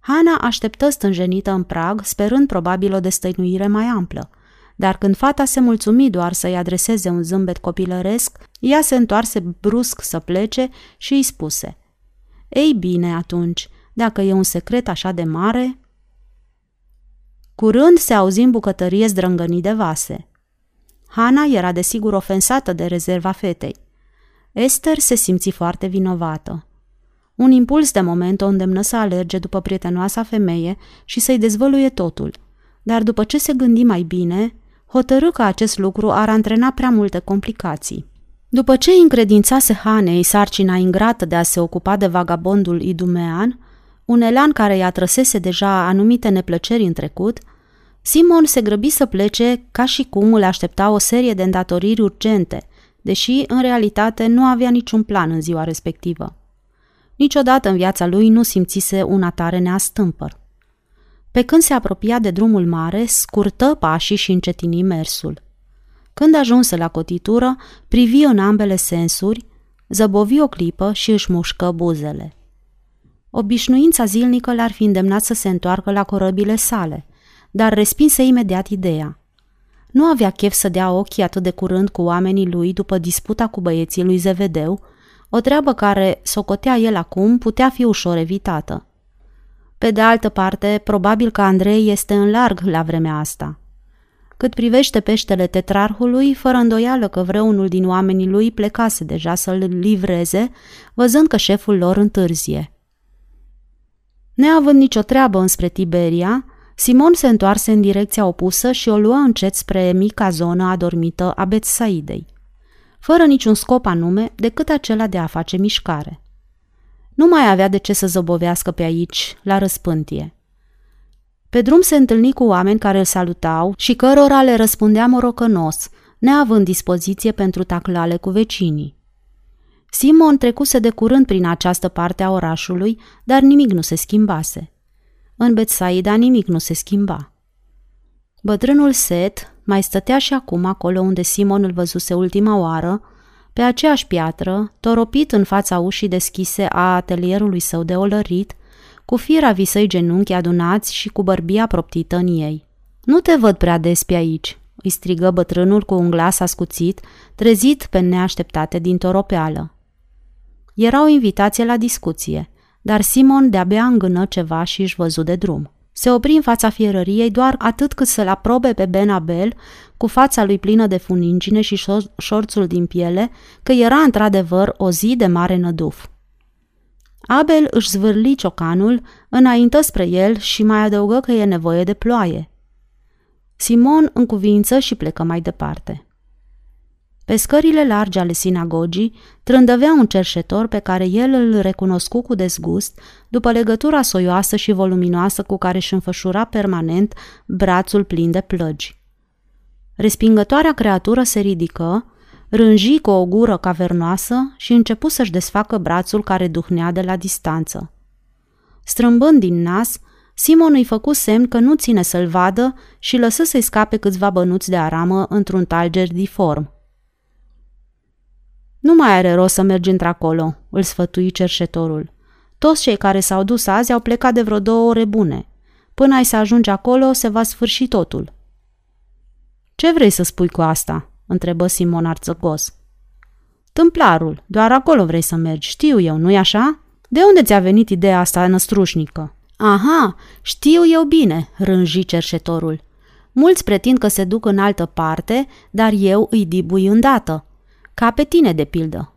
Hana așteptă stânjenită în prag, sperând probabil o destăinuire mai amplă – dar când fata se mulțumi doar să-i adreseze un zâmbet copilăresc, ea se întoarse brusc să plece și îi spuse Ei bine atunci, dacă e un secret așa de mare... Curând se auzi în bucătărie zdrângănii de vase. Hana era desigur ofensată de rezerva fetei. Esther se simți foarte vinovată. Un impuls de moment o îndemnă să alerge după prietenoasa femeie și să-i dezvăluie totul. Dar după ce se gândi mai bine, hotărâ că acest lucru ar antrena prea multe complicații. După ce încredințase Hanei sarcina ingrată de a se ocupa de vagabondul idumean, un elan care i-a trăsese deja anumite neplăceri în trecut, Simon se grăbi să plece ca și cum îl aștepta o serie de îndatoriri urgente, deși în realitate nu avea niciun plan în ziua respectivă. Niciodată în viața lui nu simțise un atare neastâmpăr. Pe când se apropia de drumul mare, scurtă pașii și încetini mersul. Când ajunse la cotitură, privi în ambele sensuri, zăbovi o clipă și își mușcă buzele. Obișnuința zilnică l-ar fi îndemnat să se întoarcă la corăbile sale, dar respinse imediat ideea. Nu avea chef să dea ochii atât de curând cu oamenii lui după disputa cu băieții lui Zevedeu, o treabă care, socotea el acum, putea fi ușor evitată. Pe de altă parte, probabil că Andrei este în larg la vremea asta. Cât privește peștele tetrarhului, fără îndoială că vreunul din oamenii lui plecase deja să-l livreze, văzând că șeful lor întârzie. Neavând nicio treabă înspre Tiberia, Simon se întoarse în direcția opusă și o luă încet spre mica zonă adormită a Betsaidei, fără niciun scop anume decât acela de a face mișcare. Nu mai avea de ce să zăbovească pe aici, la răspântie. Pe drum se întâlni cu oameni care îl salutau și cărora le răspundea morocănos, neavând dispoziție pentru taclale cu vecinii. Simon trecuse de curând prin această parte a orașului, dar nimic nu se schimbase. În Betsaida nimic nu se schimba. Bătrânul Set mai stătea și acum acolo unde Simon îl văzuse ultima oară, pe aceeași piatră, toropit în fața ușii deschise a atelierului său de olărit, cu fira visăi genunchi adunați și cu bărbia proptită în ei. Nu te văd prea des pe aici, îi strigă bătrânul cu un glas ascuțit, trezit pe neașteptate din toropeală. Era o invitație la discuție, dar Simon de-abia îngână ceva și își văzu de drum. Se opri în fața fierăriei doar atât cât să-l aprobe pe Ben Abel, cu fața lui plină de funingine și șorțul din piele, că era într-adevăr o zi de mare năduf. Abel își zvârli ciocanul, înaintă spre el și mai adăugă că e nevoie de ploaie. Simon încuvință și plecă mai departe. Pe scările largi ale sinagogii trândăvea un cerșetor pe care el îl recunoscu cu dezgust după legătura soioasă și voluminoasă cu care își înfășura permanent brațul plin de plăgi. Respingătoarea creatură se ridică, rânji cu o gură cavernoasă și începu să-și desfacă brațul care duhnea de la distanță. Strâmbând din nas, Simon îi făcu semn că nu ține să-l vadă și lăsă să-i scape câțiva bănuți de aramă într-un talger diform. Nu mai are rost să mergi într-acolo, îl sfătui cerșetorul. Toți cei care s-au dus azi au plecat de vreo două ore bune. Până ai să ajungi acolo, se va sfârși totul. Ce vrei să spui cu asta?" întrebă Simon arțăgos. Tâmplarul, doar acolo vrei să mergi, știu eu, nu-i așa? De unde ți-a venit ideea asta năstrușnică? Aha, știu eu bine, rânji cerșetorul. Mulți pretind că se duc în altă parte, dar eu îi dibui îndată. Ca pe tine, de pildă.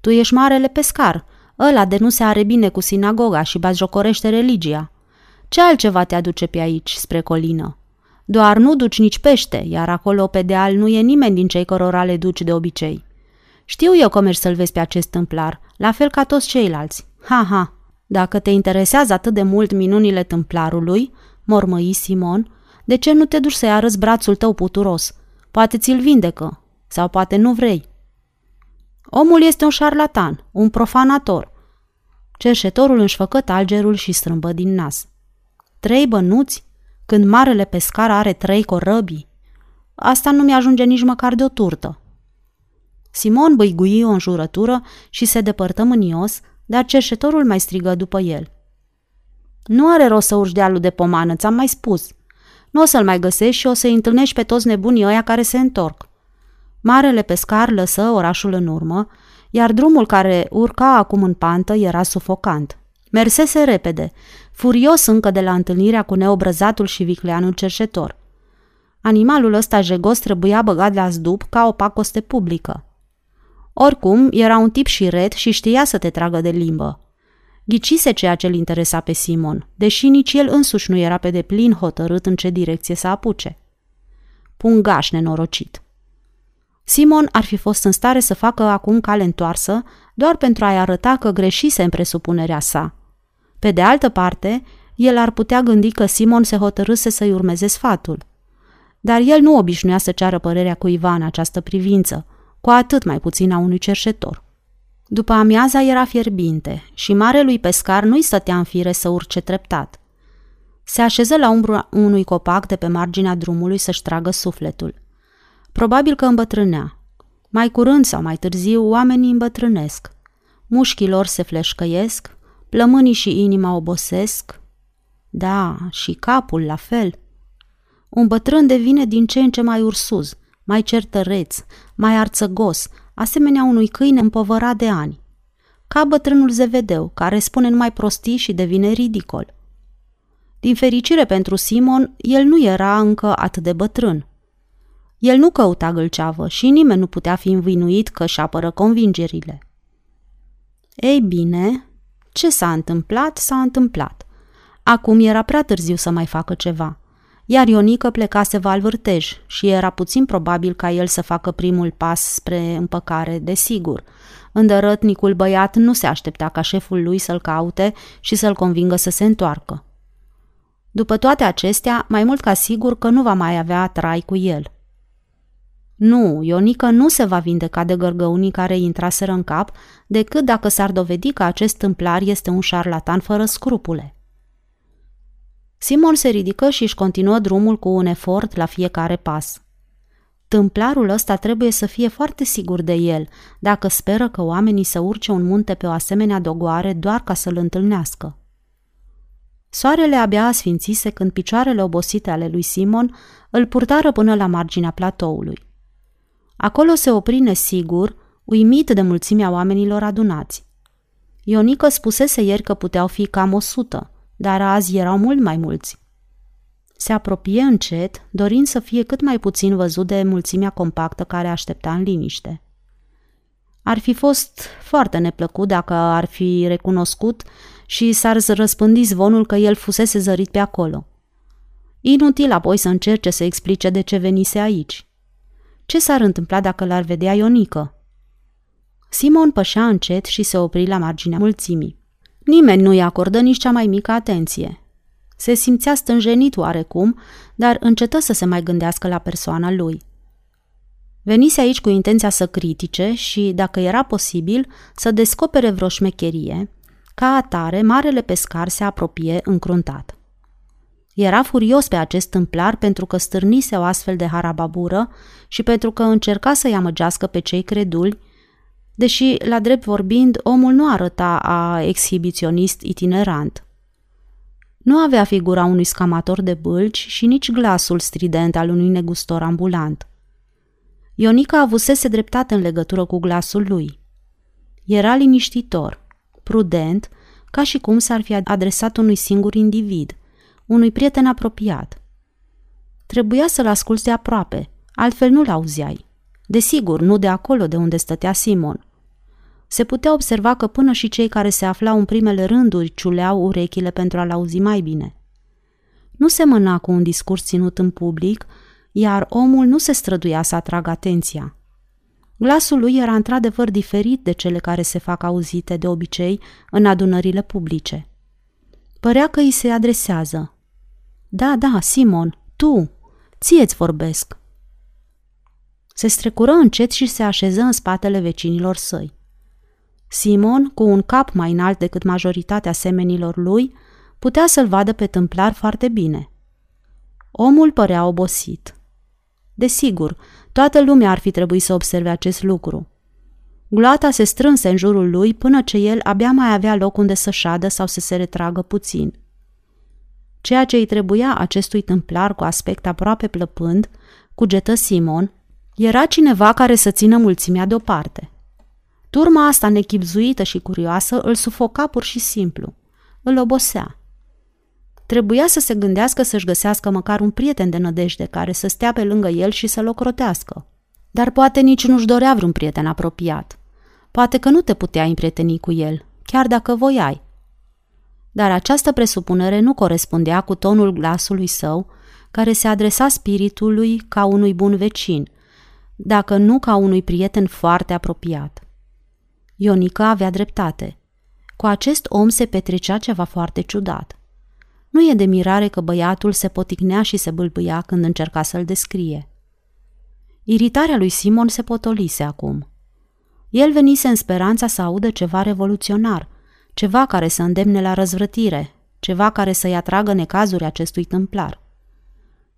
Tu ești marele pescar, ăla de nu se are bine cu sinagoga și jocorește religia. Ce altceva te aduce pe aici, spre colină? Doar nu duci nici pește, iar acolo pe deal nu e nimeni din cei cărora le duci de obicei. Știu eu că mergi să-l vezi pe acest tâmplar, la fel ca toți ceilalți. Ha, ha! Dacă te interesează atât de mult minunile tâmplarului, mormăi Simon, de ce nu te duci să-i arăți brațul tău puturos? Poate ți-l vindecă, sau poate nu vrei. Omul este un șarlatan, un profanator. Cerșetorul își făcă talgerul și strâmbă din nas. Trei bănuți? Când marele pescar are trei corăbii? Asta nu mi-ajunge nici măcar de o turtă. Simon băigui o înjurătură și se depărtă mânios, dar cerșetorul mai strigă după el. Nu are rost să urci dealul de pomană, ți-am mai spus. Nu o să-l mai găsești și o să-i întâlnești pe toți nebunii ăia care se întorc. Marele pescar lăsă orașul în urmă, iar drumul care urca acum în pantă era sufocant. Mersese repede, furios încă de la întâlnirea cu neobrăzatul și vicleanul cerșetor. Animalul ăsta jegos trebuia băgat la zdup ca o pacoste publică. Oricum, era un tip șiret și știa să te tragă de limbă. Ghicise ceea ce îl interesa pe Simon, deși nici el însuși nu era pe deplin hotărât în ce direcție să apuce. Pungaș nenorocit. Simon ar fi fost în stare să facă acum cale întoarsă doar pentru a-i arăta că greșise în presupunerea sa. Pe de altă parte, el ar putea gândi că Simon se hotărâse să-i urmeze sfatul. Dar el nu obișnuia să ceară părerea cuiva în această privință, cu atât mai puțin a unui cerșetor. După amiaza era fierbinte și marelui pescar nu-i stătea în fire să urce treptat. Se așeză la umbra unui copac de pe marginea drumului să-și tragă sufletul – Probabil că îmbătrânea. Mai curând sau mai târziu, oamenii îmbătrânesc. Mușchii lor se fleșcăiesc, plămânii și inima obosesc. Da, și capul la fel. Un bătrân devine din ce în ce mai ursuz, mai certăreț, mai arțăgos, asemenea unui câine împovărat de ani. ca bătrânul Zevedeu, care spune numai prostii și devine ridicol. Din fericire pentru Simon, el nu era încă atât de bătrân. El nu căuta gâlceavă și nimeni nu putea fi învinuit că își apără convingerile. Ei bine, ce s-a întâmplat, s-a întâmplat. Acum era prea târziu să mai facă ceva. Iar Ionică plecase valvârtej și era puțin probabil ca el să facă primul pas spre împăcare, desigur. Îndărătnicul băiat nu se aștepta ca șeful lui să-l caute și să-l convingă să se întoarcă. După toate acestea, mai mult ca sigur că nu va mai avea trai cu el. Nu, Ionică nu se va vindeca de gărgăunii care intraseră în cap, decât dacă s-ar dovedi că acest tâmplar este un șarlatan fără scrupule. Simon se ridică și își continuă drumul cu un efort la fiecare pas. Tâmplarul ăsta trebuie să fie foarte sigur de el, dacă speră că oamenii să urce un munte pe o asemenea dogoare doar ca să-l întâlnească. Soarele abia asfințise când picioarele obosite ale lui Simon îl purtară până la marginea platoului. Acolo se opri nesigur, uimit de mulțimea oamenilor adunați. Ionică spusese ieri că puteau fi cam o sută, dar azi erau mult mai mulți. Se apropie încet, dorind să fie cât mai puțin văzut de mulțimea compactă care aștepta în liniște. Ar fi fost foarte neplăcut dacă ar fi recunoscut și s-ar răspândi zvonul că el fusese zărit pe acolo. Inutil apoi să încerce să explice de ce venise aici. Ce s-ar întâmpla dacă l-ar vedea Ionică? Simon pășea încet și se opri la marginea mulțimii. Nimeni nu-i acordă nici cea mai mică atenție. Se simțea stânjenit oarecum, dar încetă să se mai gândească la persoana lui. Venise aici cu intenția să critique și, dacă era posibil, să descopere vreo șmecherie. Ca atare, marele pescar se apropie încruntat. Era furios pe acest tâmplar pentru că stârnise o astfel de harababură și pentru că încerca să-i amăgească pe cei creduli, deși, la drept vorbind, omul nu arăta a exhibiționist itinerant. Nu avea figura unui scamator de bâlci și nici glasul strident al unui negustor ambulant. Ionica avusese dreptate în legătură cu glasul lui. Era liniștitor, prudent, ca și cum s-ar fi adresat unui singur individ, unui prieten apropiat. Trebuia să-l asculți de aproape, altfel nu-l auzeai. Desigur, nu de acolo de unde stătea Simon. Se putea observa că până și cei care se aflau în primele rânduri ciuleau urechile pentru a-l auzi mai bine. Nu se mâna cu un discurs ținut în public, iar omul nu se străduia să atragă atenția. Glasul lui era într-adevăr diferit de cele care se fac auzite de obicei în adunările publice. Părea că îi se adresează. Da, da, Simon, tu, ție-ți vorbesc. Se strecură încet și se așeză în spatele vecinilor săi. Simon, cu un cap mai înalt decât majoritatea semenilor lui, putea să-l vadă pe tâmplar foarte bine. Omul părea obosit. Desigur, toată lumea ar fi trebuit să observe acest lucru. Gloata se strânse în jurul lui până ce el abia mai avea loc unde să șadă sau să se retragă puțin. Ceea ce îi trebuia acestui tâmplar cu aspect aproape plăpând, cugetă Simon, era cineva care să țină mulțimea deoparte. Turma asta nechipzuită și curioasă îl sufoca pur și simplu. Îl obosea. Trebuia să se gândească să-și găsească măcar un prieten de nădejde care să stea pe lângă el și să-l ocrotească. Dar poate nici nu-și dorea vreun prieten apropiat. Poate că nu te putea împrieteni cu el, chiar dacă voiai. Dar această presupunere nu corespundea cu tonul glasului său, care se adresa spiritului ca unui bun vecin, dacă nu ca unui prieten foarte apropiat. Ionica avea dreptate. Cu acest om se petrecea ceva foarte ciudat. Nu e de mirare că băiatul se poticnea și se bâlbâia când încerca să-l descrie. Iritarea lui Simon se potolise acum. El venise în speranța să audă ceva revoluționar, ceva care să îndemne la răzvrătire, ceva care să-i atragă necazuri acestui tâmplar.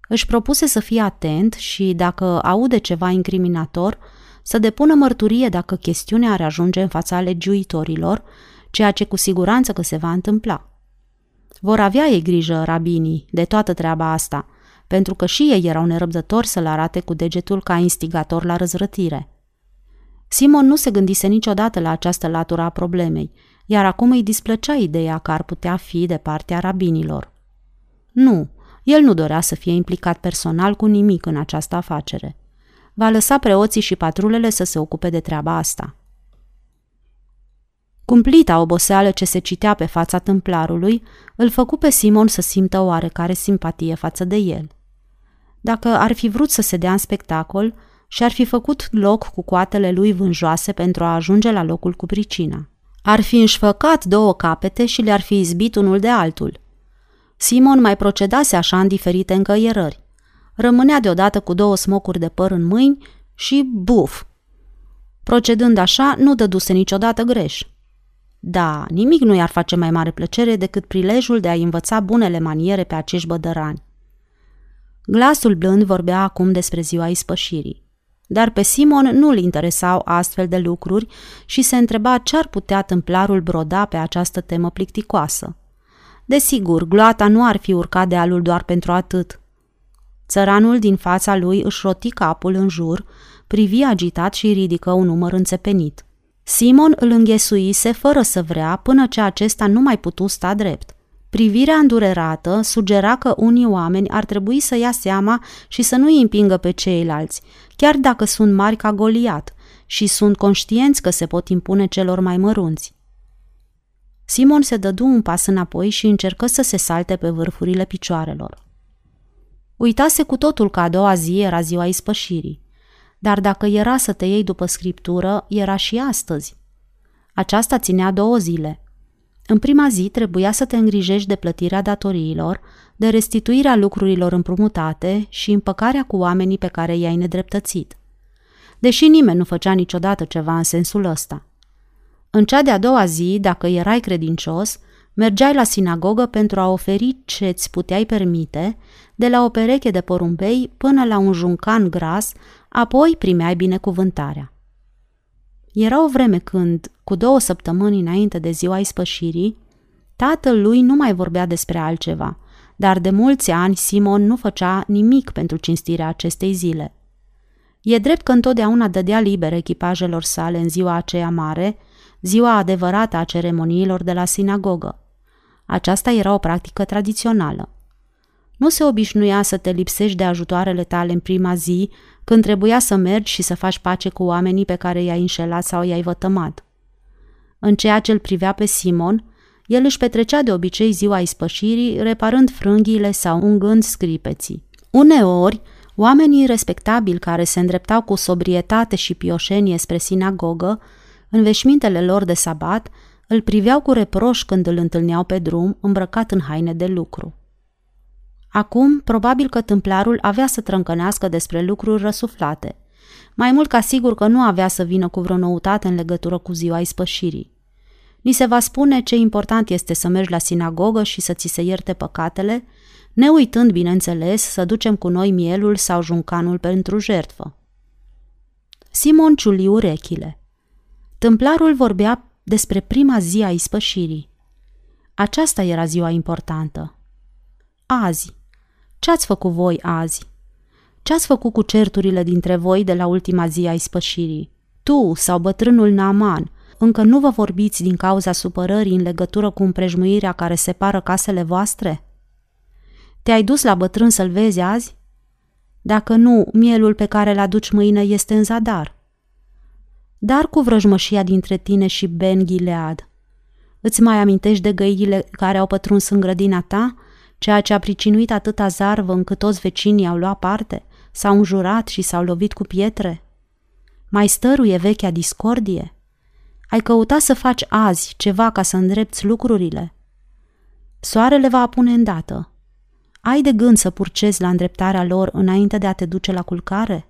Își propuse să fie atent și, dacă aude ceva incriminator, să depună mărturie dacă chestiunea ar ajunge în fața legiuitorilor, ceea ce cu siguranță că se va întâmpla. Vor avea ei grijă, rabinii, de toată treaba asta, pentru că și ei erau nerăbdători să-l arate cu degetul ca instigator la răzrătire. Simon nu se gândise niciodată la această latură a problemei, iar acum îi displăcea ideea că ar putea fi de partea rabinilor. Nu, el nu dorea să fie implicat personal cu nimic în această afacere. Va lăsa preoții și patrulele să se ocupe de treaba asta. Cumplita oboseală ce se citea pe fața tâmplarului îl făcu pe Simon să simtă oarecare simpatie față de el. Dacă ar fi vrut să se dea în spectacol, și-ar fi făcut loc cu coatele lui vânjoase pentru a ajunge la locul cu pricina. Ar fi înșfăcat două capete și le-ar fi izbit unul de altul. Simon mai procedase așa în diferite încăierări. Rămânea deodată cu două smocuri de păr în mâini și buf! Procedând așa, nu dăduse niciodată greș. Da, nimic nu i-ar face mai mare plăcere decât prilejul de a învăța bunele maniere pe acești bădărani. Glasul blând vorbea acum despre ziua ispășirii. Dar pe Simon nu-l interesau astfel de lucruri și se întreba ce ar putea tâmplarul broda pe această temă plicticoasă. Desigur, gloata nu ar fi urcat de alul doar pentru atât. Țăranul din fața lui își roti capul în jur, privi agitat și ridică un număr înțepenit. Simon îl înghesuise fără să vrea până ce acesta nu mai putu sta drept. Privirea îndurerată sugera că unii oameni ar trebui să ia seama și să nu îi împingă pe ceilalți, chiar dacă sunt mari ca Goliat și sunt conștienți că se pot impune celor mai mărunți. Simon se dădu un pas înapoi și încercă să se salte pe vârfurile picioarelor. Uitase cu totul că a doua zi era ziua ispășirii, dar dacă era să te iei după scriptură, era și astăzi. Aceasta ținea două zile – în prima zi trebuia să te îngrijești de plătirea datoriilor, de restituirea lucrurilor împrumutate și împăcarea cu oamenii pe care i-ai nedreptățit. Deși nimeni nu făcea niciodată ceva în sensul ăsta. În cea de-a doua zi, dacă erai credincios, mergeai la sinagogă pentru a oferi ce îți puteai permite, de la o pereche de porumbei până la un juncan gras, apoi primeai binecuvântarea. Era o vreme când, cu două săptămâni înainte de ziua ispășirii, tatăl lui nu mai vorbea despre altceva, dar de mulți ani Simon nu făcea nimic pentru cinstirea acestei zile. E drept că întotdeauna dădea liber echipajelor sale în ziua aceea mare, ziua adevărată a ceremoniilor de la sinagogă. Aceasta era o practică tradițională. Nu se obișnuia să te lipsești de ajutoarele tale în prima zi, când trebuia să mergi și să faci pace cu oamenii pe care i-ai înșelat sau i-ai vătămat. În ceea ce îl privea pe Simon, el își petrecea de obicei ziua ispășirii, reparând frânghiile sau ungând scripeții. Uneori, oamenii respectabili care se îndreptau cu sobrietate și pioșenie spre sinagogă, în veșmintele lor de sabat, îl priveau cu reproș când îl întâlneau pe drum, îmbrăcat în haine de lucru. Acum, probabil că tâmplarul avea să trâncănească despre lucruri răsuflate. Mai mult ca sigur că nu avea să vină cu vreo noutate în legătură cu ziua ispășirii. Ni se va spune ce important este să mergi la sinagogă și să ți se ierte păcatele, ne uitând, bineînțeles, să ducem cu noi mielul sau juncanul pentru jertfă. Simon ciuli urechile. Tâmplarul vorbea despre prima zi a ispășirii. Aceasta era ziua importantă. Azi, ce ați făcut voi azi? Ce ați făcut cu certurile dintre voi de la ultima zi a ispășirii? Tu sau bătrânul Naaman, încă nu vă vorbiți din cauza supărării în legătură cu împrejmuirea care separă casele voastre? Te-ai dus la bătrân să-l vezi azi? Dacă nu, mielul pe care îl aduci mâine este în zadar. Dar cu vrăjmășia dintre tine și Ben Gilead. Îți mai amintești de găile care au pătruns în grădina ta ceea ce a pricinuit atâta zarvă încât toți vecinii au luat parte, s-au înjurat și s-au lovit cu pietre? Mai stăruie vechea discordie? Ai căutat să faci azi ceva ca să îndrepți lucrurile? Soarele va apune îndată. Ai de gând să purcezi la îndreptarea lor înainte de a te duce la culcare?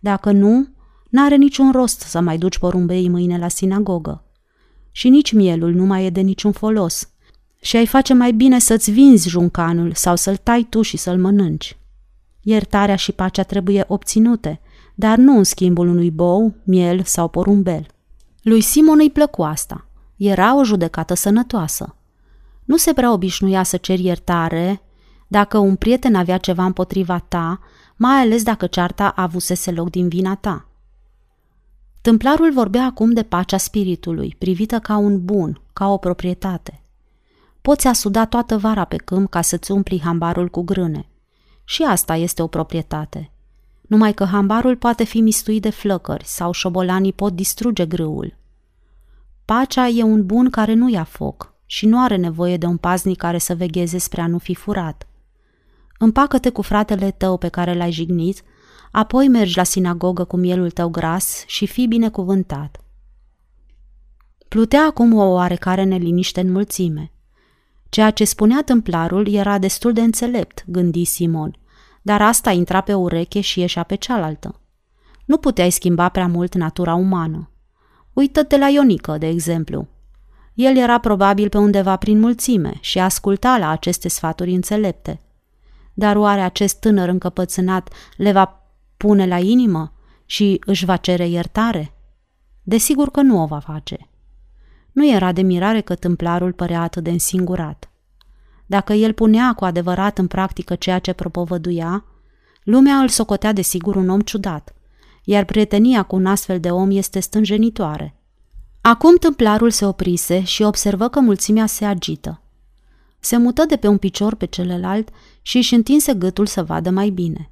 Dacă nu, n-are niciun rost să mai duci porumbeii mâine la sinagogă. Și nici mielul nu mai e de niciun folos – și ai face mai bine să-ți vinzi juncanul sau să-l tai tu și să-l mănânci. Iertarea și pacea trebuie obținute, dar nu în schimbul unui bou, miel sau porumbel. Lui Simon îi plăcu asta. Era o judecată sănătoasă. Nu se prea obișnuia să ceri iertare dacă un prieten avea ceva împotriva ta, mai ales dacă cearta avusese loc din vina ta. Tâmplarul vorbea acum de pacea spiritului, privită ca un bun, ca o proprietate. Poți asuda toată vara pe câmp ca să-ți umpli hambarul cu grâne. Și asta este o proprietate. Numai că hambarul poate fi mistuit de flăcări sau șobolanii pot distruge grâul. Pacea e un bun care nu ia foc și nu are nevoie de un paznic care să vegheze spre a nu fi furat. Împacă-te cu fratele tău pe care l-ai jignit, apoi mergi la sinagogă cu mielul tău gras și fii binecuvântat. Plutea acum o oarecare neliniște în mulțime. Ceea ce spunea tâmplarul era destul de înțelept, gândi Simon, dar asta intra pe ureche și ieșea pe cealaltă. Nu puteai schimba prea mult natura umană. Uită-te la Ionică, de exemplu. El era probabil pe undeva prin mulțime și asculta la aceste sfaturi înțelepte. Dar oare acest tânăr încăpățânat le va pune la inimă și își va cere iertare? Desigur că nu o va face. Nu era de mirare că tâmplarul părea atât de însingurat. Dacă el punea cu adevărat în practică ceea ce propovăduia, lumea îl socotea de sigur un om ciudat, iar prietenia cu un astfel de om este stânjenitoare. Acum tâmplarul se oprise și observă că mulțimea se agită. Se mută de pe un picior pe celălalt și își întinse gâtul să vadă mai bine.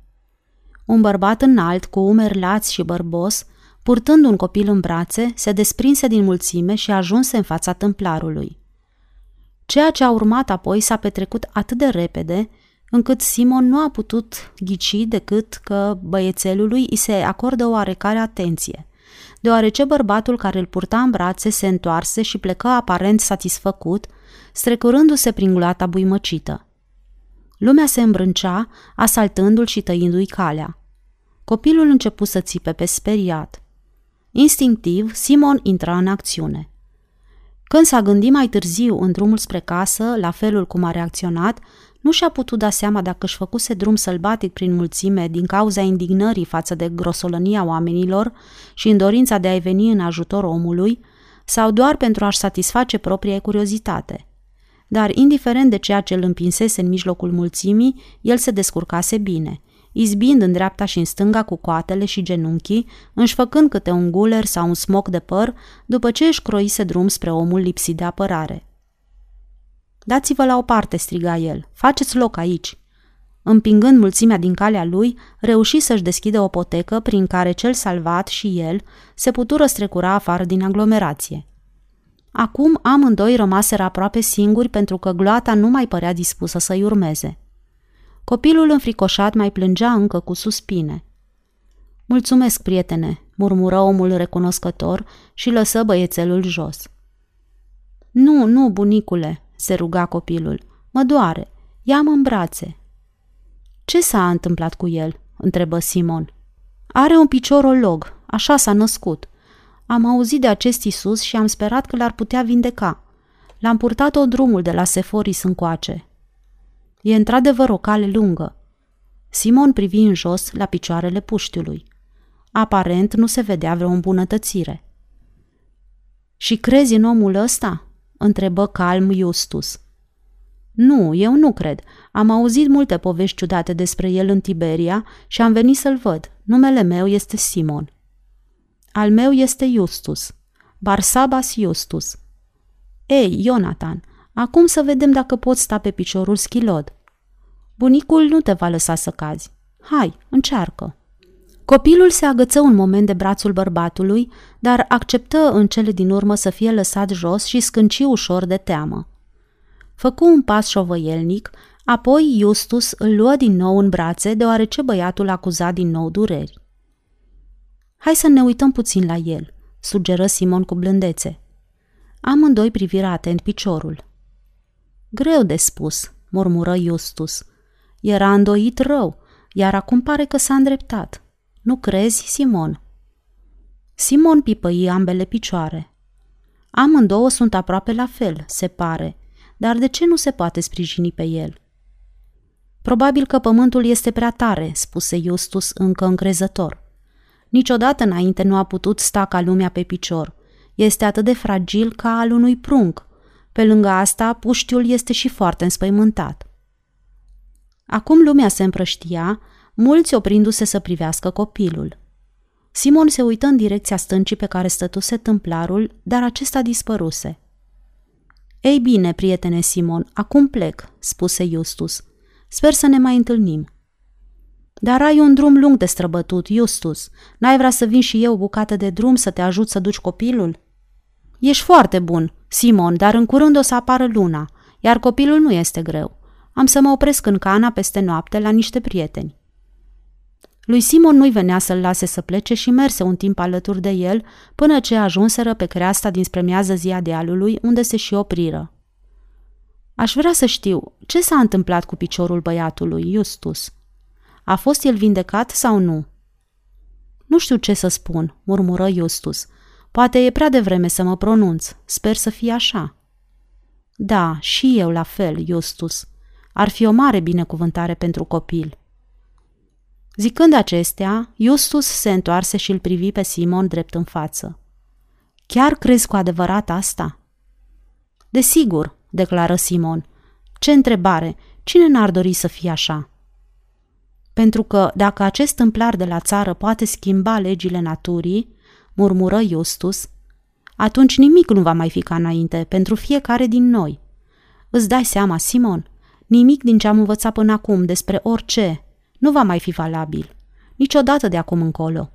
Un bărbat înalt, cu umeri lați și bărbos, purtând un copil în brațe, se desprinse din mulțime și ajunse în fața tâmplarului. Ceea ce a urmat apoi s-a petrecut atât de repede, încât Simon nu a putut ghici decât că băiețelului îi se acordă oarecare atenție, deoarece bărbatul care îl purta în brațe se întoarse și plecă aparent satisfăcut, strecurându-se prin gulata buimăcită. Lumea se îmbrâncea, asaltându-l și tăindu-i calea. Copilul începu să țipe pe speriat. Instinctiv, Simon intra în acțiune. Când s-a gândit mai târziu în drumul spre casă, la felul cum a reacționat, nu și-a putut da seama dacă își făcuse drum sălbatic prin mulțime din cauza indignării față de grosolănia oamenilor și în dorința de a-i veni în ajutor omului, sau doar pentru a-și satisface propria curiozitate. Dar, indiferent de ceea ce îl împinsese în mijlocul mulțimii, el se descurcase bine – izbind în dreapta și în stânga cu coatele și genunchii, înșfăcând câte un guler sau un smoc de păr, după ce își croise drum spre omul lipsit de apărare. Dați-vă la o parte, striga el, faceți loc aici. Împingând mulțimea din calea lui, reuși să-și deschidă o potecă prin care cel salvat și el se putură strecura afară din aglomerație. Acum amândoi rămaseră aproape singuri pentru că gloata nu mai părea dispusă să-i urmeze. Copilul înfricoșat mai plângea încă cu suspine. Mulțumesc, prietene, murmură omul recunoscător și lăsă băiețelul jos. Nu, nu, bunicule, se ruga copilul. Mă doare. Ia-mă în brațe. Ce s-a întâmplat cu el? întrebă Simon. Are un picior olog, așa s-a născut. Am auzit de acest Isus și am sperat că l-ar putea vindeca. L-am purtat-o drumul de la Seforis încoace. E într-adevăr o cale lungă. Simon privi în jos la picioarele puștiului. Aparent nu se vedea vreo îmbunătățire. Și crezi în omul ăsta?" întrebă calm Justus. Nu, eu nu cred. Am auzit multe povești ciudate despre el în Tiberia și am venit să-l văd. Numele meu este Simon. Al meu este Justus. Barsabas Justus. Ei, Ionatan, acum să vedem dacă poți sta pe piciorul schilod. Bunicul nu te va lăsa să cazi. Hai, încearcă. Copilul se agăță un moment de brațul bărbatului, dar acceptă în cele din urmă să fie lăsat jos și scânci ușor de teamă. Făcu un pas șovăielnic, apoi Justus îl luă din nou în brațe, deoarece băiatul acuza din nou dureri. Hai să ne uităm puțin la el, sugeră Simon cu blândețe. Amândoi priviră atent piciorul. Greu de spus, murmură Justus. Era îndoit rău, iar acum pare că s-a îndreptat. Nu crezi, Simon? Simon pipăi ambele picioare. Amândouă sunt aproape la fel, se pare, dar de ce nu se poate sprijini pe el? Probabil că pământul este prea tare, spuse Justus încă încrezător. Niciodată înainte nu a putut sta ca lumea pe picior. Este atât de fragil ca al unui prunc. Pe lângă asta, puștiul este și foarte înspăimântat. Acum lumea se împrăștia, mulți oprindu-se să privească copilul. Simon se uită în direcția stâncii pe care stătuse tâmplarul, dar acesta dispăruse. Ei bine, prietene Simon, acum plec, spuse Justus. Sper să ne mai întâlnim. Dar ai un drum lung de străbătut, Justus. N-ai vrea să vin și eu bucată de drum să te ajut să duci copilul? Ești foarte bun, Simon, dar în curând o să apară luna, iar copilul nu este greu. Am să mă opresc în cana peste noapte la niște prieteni. Lui Simon nu-i venea să-l lase să plece și merse un timp alături de el până ce ajunseră pe creasta dinspre miază zia dealului unde se și opriră. Aș vrea să știu ce s-a întâmplat cu piciorul băiatului, Justus. A fost el vindecat sau nu? Nu știu ce să spun, murmură Justus. Poate e prea devreme să mă pronunț. Sper să fie așa. Da, și eu la fel, Justus. Ar fi o mare binecuvântare pentru copil. Zicând acestea, Justus se întoarse și îl privi pe Simon drept în față. Chiar crezi cu adevărat asta? Desigur, declară Simon. Ce întrebare! Cine n-ar dori să fie așa? Pentru că dacă acest tâmplar de la țară poate schimba legile naturii, murmură Justus, atunci nimic nu va mai fi ca înainte pentru fiecare din noi. Îți dai seama, Simon, nimic din ce am învățat până acum despre orice nu va mai fi valabil, niciodată de acum încolo.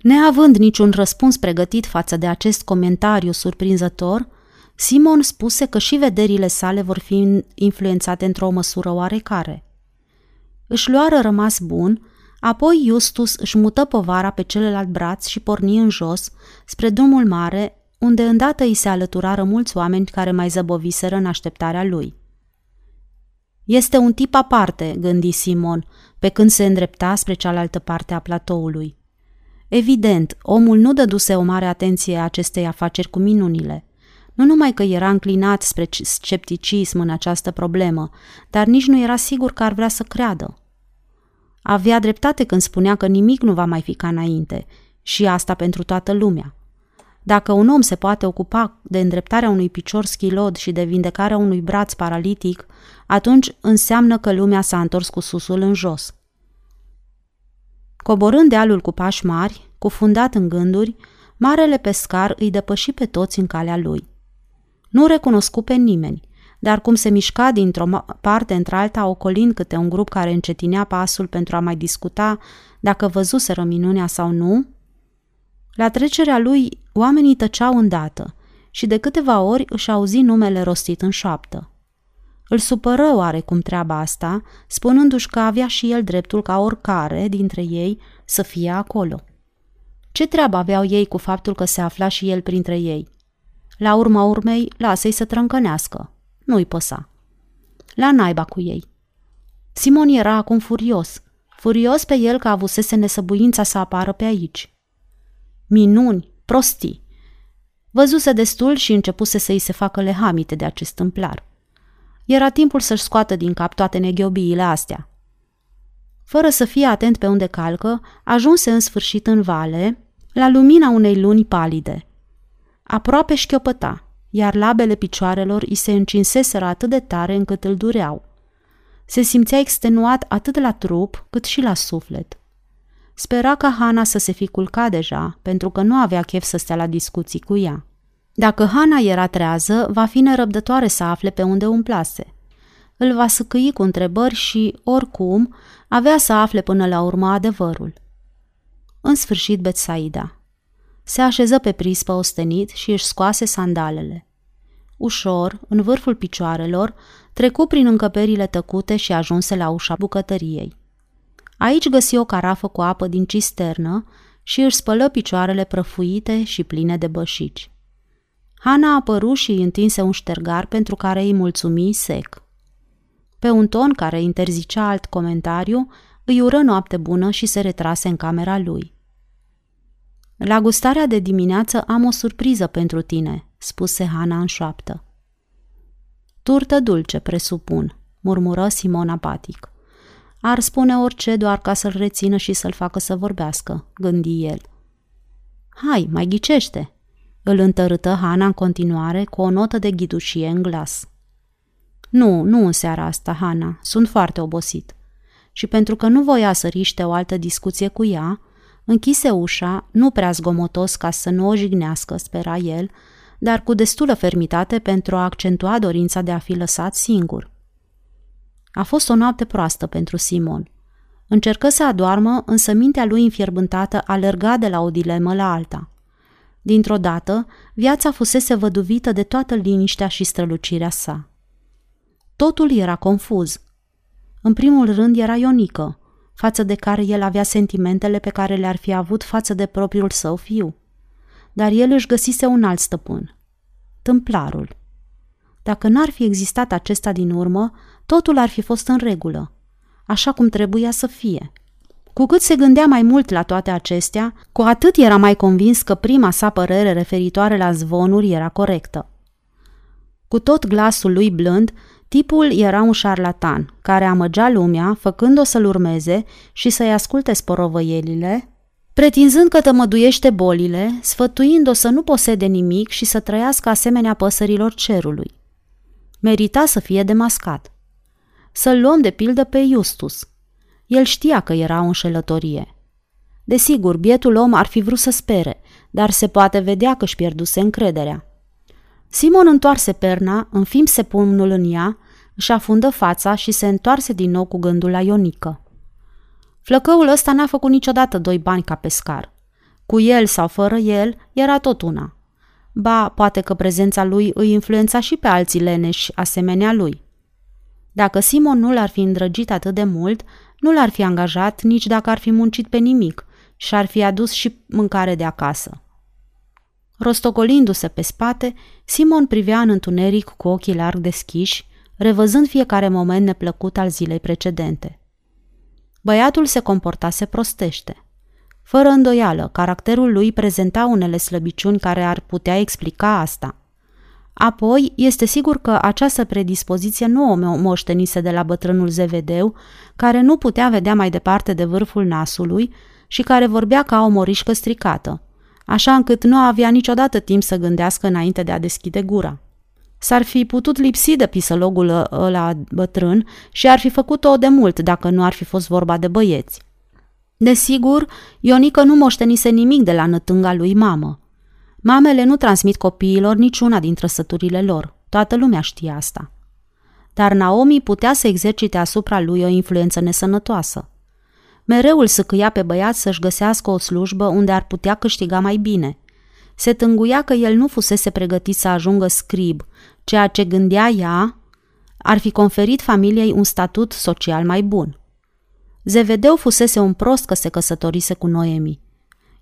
Neavând niciun răspuns pregătit față de acest comentariu surprinzător, Simon spuse că și vederile sale vor fi influențate într-o măsură oarecare. Își luară rămas bun, apoi Justus își mută povara pe celălalt braț și porni în jos, spre drumul mare, unde îndată îi se alăturară mulți oameni care mai zăboviseră în așteptarea lui. Este un tip aparte, gândi Simon, pe când se îndrepta spre cealaltă parte a platoului. Evident, omul nu dăduse o mare atenție acestei afaceri cu minunile. Nu numai că era înclinat spre scepticism în această problemă, dar nici nu era sigur că ar vrea să creadă. Avea dreptate când spunea că nimic nu va mai fi ca înainte, și asta pentru toată lumea. Dacă un om se poate ocupa de îndreptarea unui picior schilod și de vindecarea unui braț paralitic, atunci înseamnă că lumea s-a întors cu susul în jos. Coborând dealul cu pași mari, cufundat în gânduri, marele pescar îi depăși pe toți în calea lui. Nu recunoscu pe nimeni, dar cum se mișca dintr-o parte într-alta, ocolind câte un grup care încetinea pasul pentru a mai discuta dacă văzuseră minunea sau nu, la trecerea lui, oamenii tăceau îndată și de câteva ori își auzi numele rostit în șoaptă. Îl supără oarecum treaba asta, spunându-și că avea și el dreptul ca oricare dintre ei să fie acolo. Ce treabă aveau ei cu faptul că se afla și el printre ei? La urma urmei, lasă-i să trâncănească. Nu-i păsa. La naiba cu ei. Simon era acum furios. Furios pe el că avusese nesăbuința să apară pe aici. Minuni, prostii. Văzuse destul și începuse să-i se facă lehamite de acest tâmplar. Era timpul să-și scoată din cap toate neghiobiile astea. Fără să fie atent pe unde calcă, ajunse în sfârșit în vale, la lumina unei luni palide. Aproape șchiopăta, iar labele picioarelor îi se încinseseră atât de tare încât îl dureau. Se simțea extenuat atât la trup cât și la suflet. Spera ca Hana să se fi culcat deja, pentru că nu avea chef să stea la discuții cu ea. Dacă Hana era trează, va fi nerăbdătoare să afle pe unde umplase. Îl va săcăi cu întrebări și, oricum, avea să afle până la urmă adevărul. În sfârșit, Betsaida. Se așeză pe prispă ostenit și își scoase sandalele. Ușor, în vârful picioarelor, trecu prin încăperile tăcute și ajunse la ușa bucătăriei. Aici găsi o carafă cu apă din cisternă și își spălă picioarele prăfuite și pline de bășici. Hana apăru și îi întinse un ștergar pentru care îi mulțumi sec. Pe un ton care interzicea alt comentariu, îi ură noapte bună și se retrase în camera lui. La gustarea de dimineață am o surpriză pentru tine, spuse Hana în șoaptă. Turtă dulce, presupun, murmură Simon apatic. Ar spune orice doar ca să-l rețină și să-l facă să vorbească, gândi el. Hai, mai ghicește, îl întărâtă Hana în continuare cu o notă de ghidușie în glas. Nu, nu în seara asta, Hana, sunt foarte obosit. Și pentru că nu voia să riște o altă discuție cu ea, Închise ușa, nu prea zgomotos ca să nu o jignească, spera el, dar cu destulă fermitate pentru a accentua dorința de a fi lăsat singur. A fost o noapte proastă pentru Simon. Încercă să adoarmă, însă mintea lui înfierbântată alerga de la o dilemă la alta. Dintr-o dată, viața fusese văduvită de toată liniștea și strălucirea sa. Totul era confuz. În primul rând era Ionică, față de care el avea sentimentele pe care le-ar fi avut față de propriul său fiu. Dar el își găsise un alt stăpân. Tâmplarul. Dacă n-ar fi existat acesta din urmă, totul ar fi fost în regulă, așa cum trebuia să fie. Cu cât se gândea mai mult la toate acestea, cu atât era mai convins că prima sa părere referitoare la zvonuri era corectă. Cu tot glasul lui blând, tipul era un șarlatan, care amăgea lumea, făcând-o să-l urmeze și să-i asculte sporovăielile, pretinzând că tămăduiește bolile, sfătuind-o să nu posede nimic și să trăiască asemenea păsărilor cerului. Merita să fie demascat. Să-l luăm de pildă pe Justus. El știa că era o înșelătorie. Desigur, bietul om ar fi vrut să spere, dar se poate vedea că își pierduse încrederea. Simon întoarse perna, înfimse pumnul în ea, își afundă fața și se întoarse din nou cu gândul la Ionică. Flăcăul ăsta n-a făcut niciodată doi bani ca pescar. Cu el sau fără el, era tot una. Ba, poate că prezența lui îi influența și pe alții leneși asemenea lui. Dacă Simon nu l-ar fi îndrăgit atât de mult, nu l-ar fi angajat nici dacă ar fi muncit pe nimic și ar fi adus și mâncare de acasă. Rostogolindu-se pe spate, Simon privea în întuneric cu ochii larg deschiși, revăzând fiecare moment neplăcut al zilei precedente. Băiatul se comportase prostește. Fără îndoială, caracterul lui prezenta unele slăbiciuni care ar putea explica asta. Apoi, este sigur că această predispoziție nu o moștenise de la bătrânul Zevedeu, care nu putea vedea mai departe de vârful nasului și care vorbea ca o morișcă stricată, așa încât nu avea niciodată timp să gândească înainte de a deschide gura. S-ar fi putut lipsi de pisălogul ăla bătrân și ar fi făcut-o de mult dacă nu ar fi fost vorba de băieți. Desigur, Ionică nu moștenise nimic de la nătânga lui mamă. Mamele nu transmit copiilor niciuna din trăsăturile lor. Toată lumea știe asta. Dar Naomi putea să exercite asupra lui o influență nesănătoasă. Mereu îl săcâia pe băiat să-și găsească o slujbă unde ar putea câștiga mai bine. Se tânguia că el nu fusese pregătit să ajungă scrib, ceea ce gândea ea ar fi conferit familiei un statut social mai bun. Zevedeu fusese un prost că se căsătorise cu Noemi.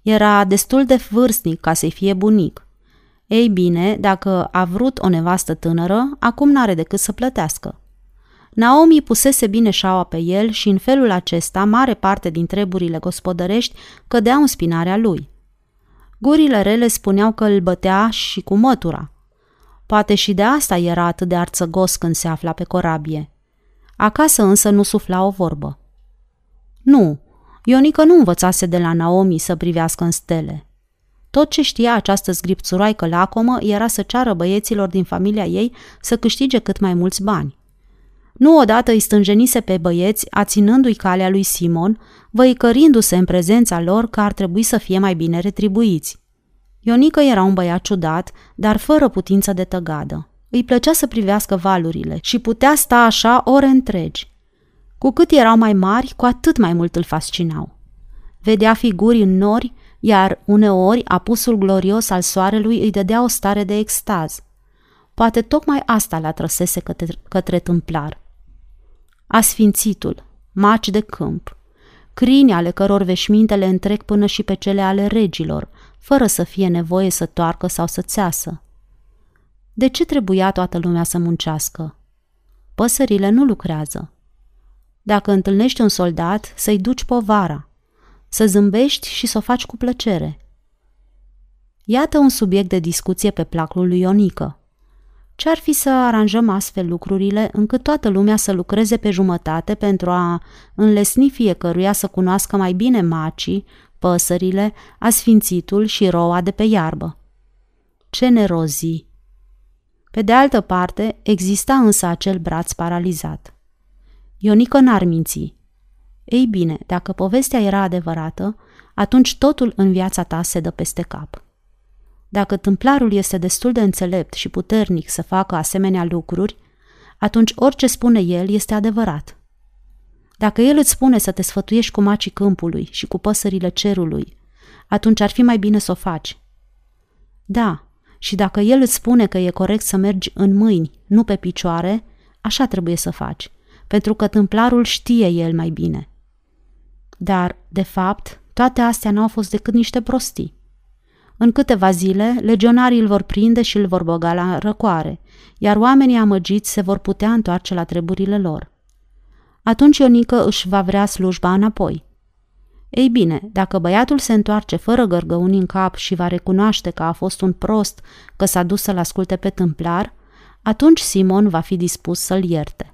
Era destul de vârstnic ca să-i fie bunic. Ei bine, dacă a vrut o nevastă tânără, acum n-are decât să plătească. Naomi pusese bine șaua pe el și în felul acesta mare parte din treburile gospodărești cădeau în spinarea lui. Gurile rele spuneau că îl bătea și cu mătura. Poate și de asta era atât de arțăgos când se afla pe corabie. Acasă însă nu sufla o vorbă. Nu, Ionică nu învățase de la Naomi să privească în stele. Tot ce știa această zgripțuroaică lacomă era să ceară băieților din familia ei să câștige cât mai mulți bani. Nu odată îi stânjenise pe băieți, aținându-i calea lui Simon, văicărindu-se în prezența lor că ar trebui să fie mai bine retribuiți. Ionică era un băiat ciudat, dar fără putință de tăgadă. Îi plăcea să privească valurile și putea sta așa ore întregi. Cu cât erau mai mari, cu atât mai mult îl fascinau. Vedea figuri în nori, iar uneori apusul glorios al soarelui îi dădea o stare de extaz. Poate tocmai asta le atrăsese către, către tâmplar. Asfințitul, maci de câmp, crini ale căror veșmintele întrec până și pe cele ale regilor, fără să fie nevoie să toarcă sau să țeasă. De ce trebuia toată lumea să muncească? Păsările nu lucrează. Dacă întâlnești un soldat, să-i duci povara, să zâmbești și să o faci cu plăcere. Iată un subiect de discuție pe placul lui Ionică. Ce-ar fi să aranjăm astfel lucrurile încât toată lumea să lucreze pe jumătate pentru a înlesni fiecăruia să cunoască mai bine macii, păsările, asfințitul și roa de pe iarbă? Ce nerozii! Pe de altă parte, exista însă acel braț paralizat. Ionică n-ar minți. Ei bine, dacă povestea era adevărată, atunci totul în viața ta se dă peste cap. Dacă tâmplarul este destul de înțelept și puternic să facă asemenea lucruri, atunci orice spune el este adevărat. Dacă el îți spune să te sfătuiești cu macii câmpului și cu păsările cerului, atunci ar fi mai bine să o faci. Da, și dacă el îți spune că e corect să mergi în mâini, nu pe picioare, așa trebuie să faci, pentru că tâmplarul știe el mai bine. Dar, de fapt, toate astea n-au fost decât niște prostii. În câteva zile, legionarii îl vor prinde și îl vor băga la răcoare, iar oamenii amăgiți se vor putea întoarce la treburile lor. Atunci Ionică își va vrea slujba înapoi. Ei bine, dacă băiatul se întoarce fără gărgăuni în cap și va recunoaște că a fost un prost că s-a dus să-l asculte pe tâmplar, atunci Simon va fi dispus să-l ierte.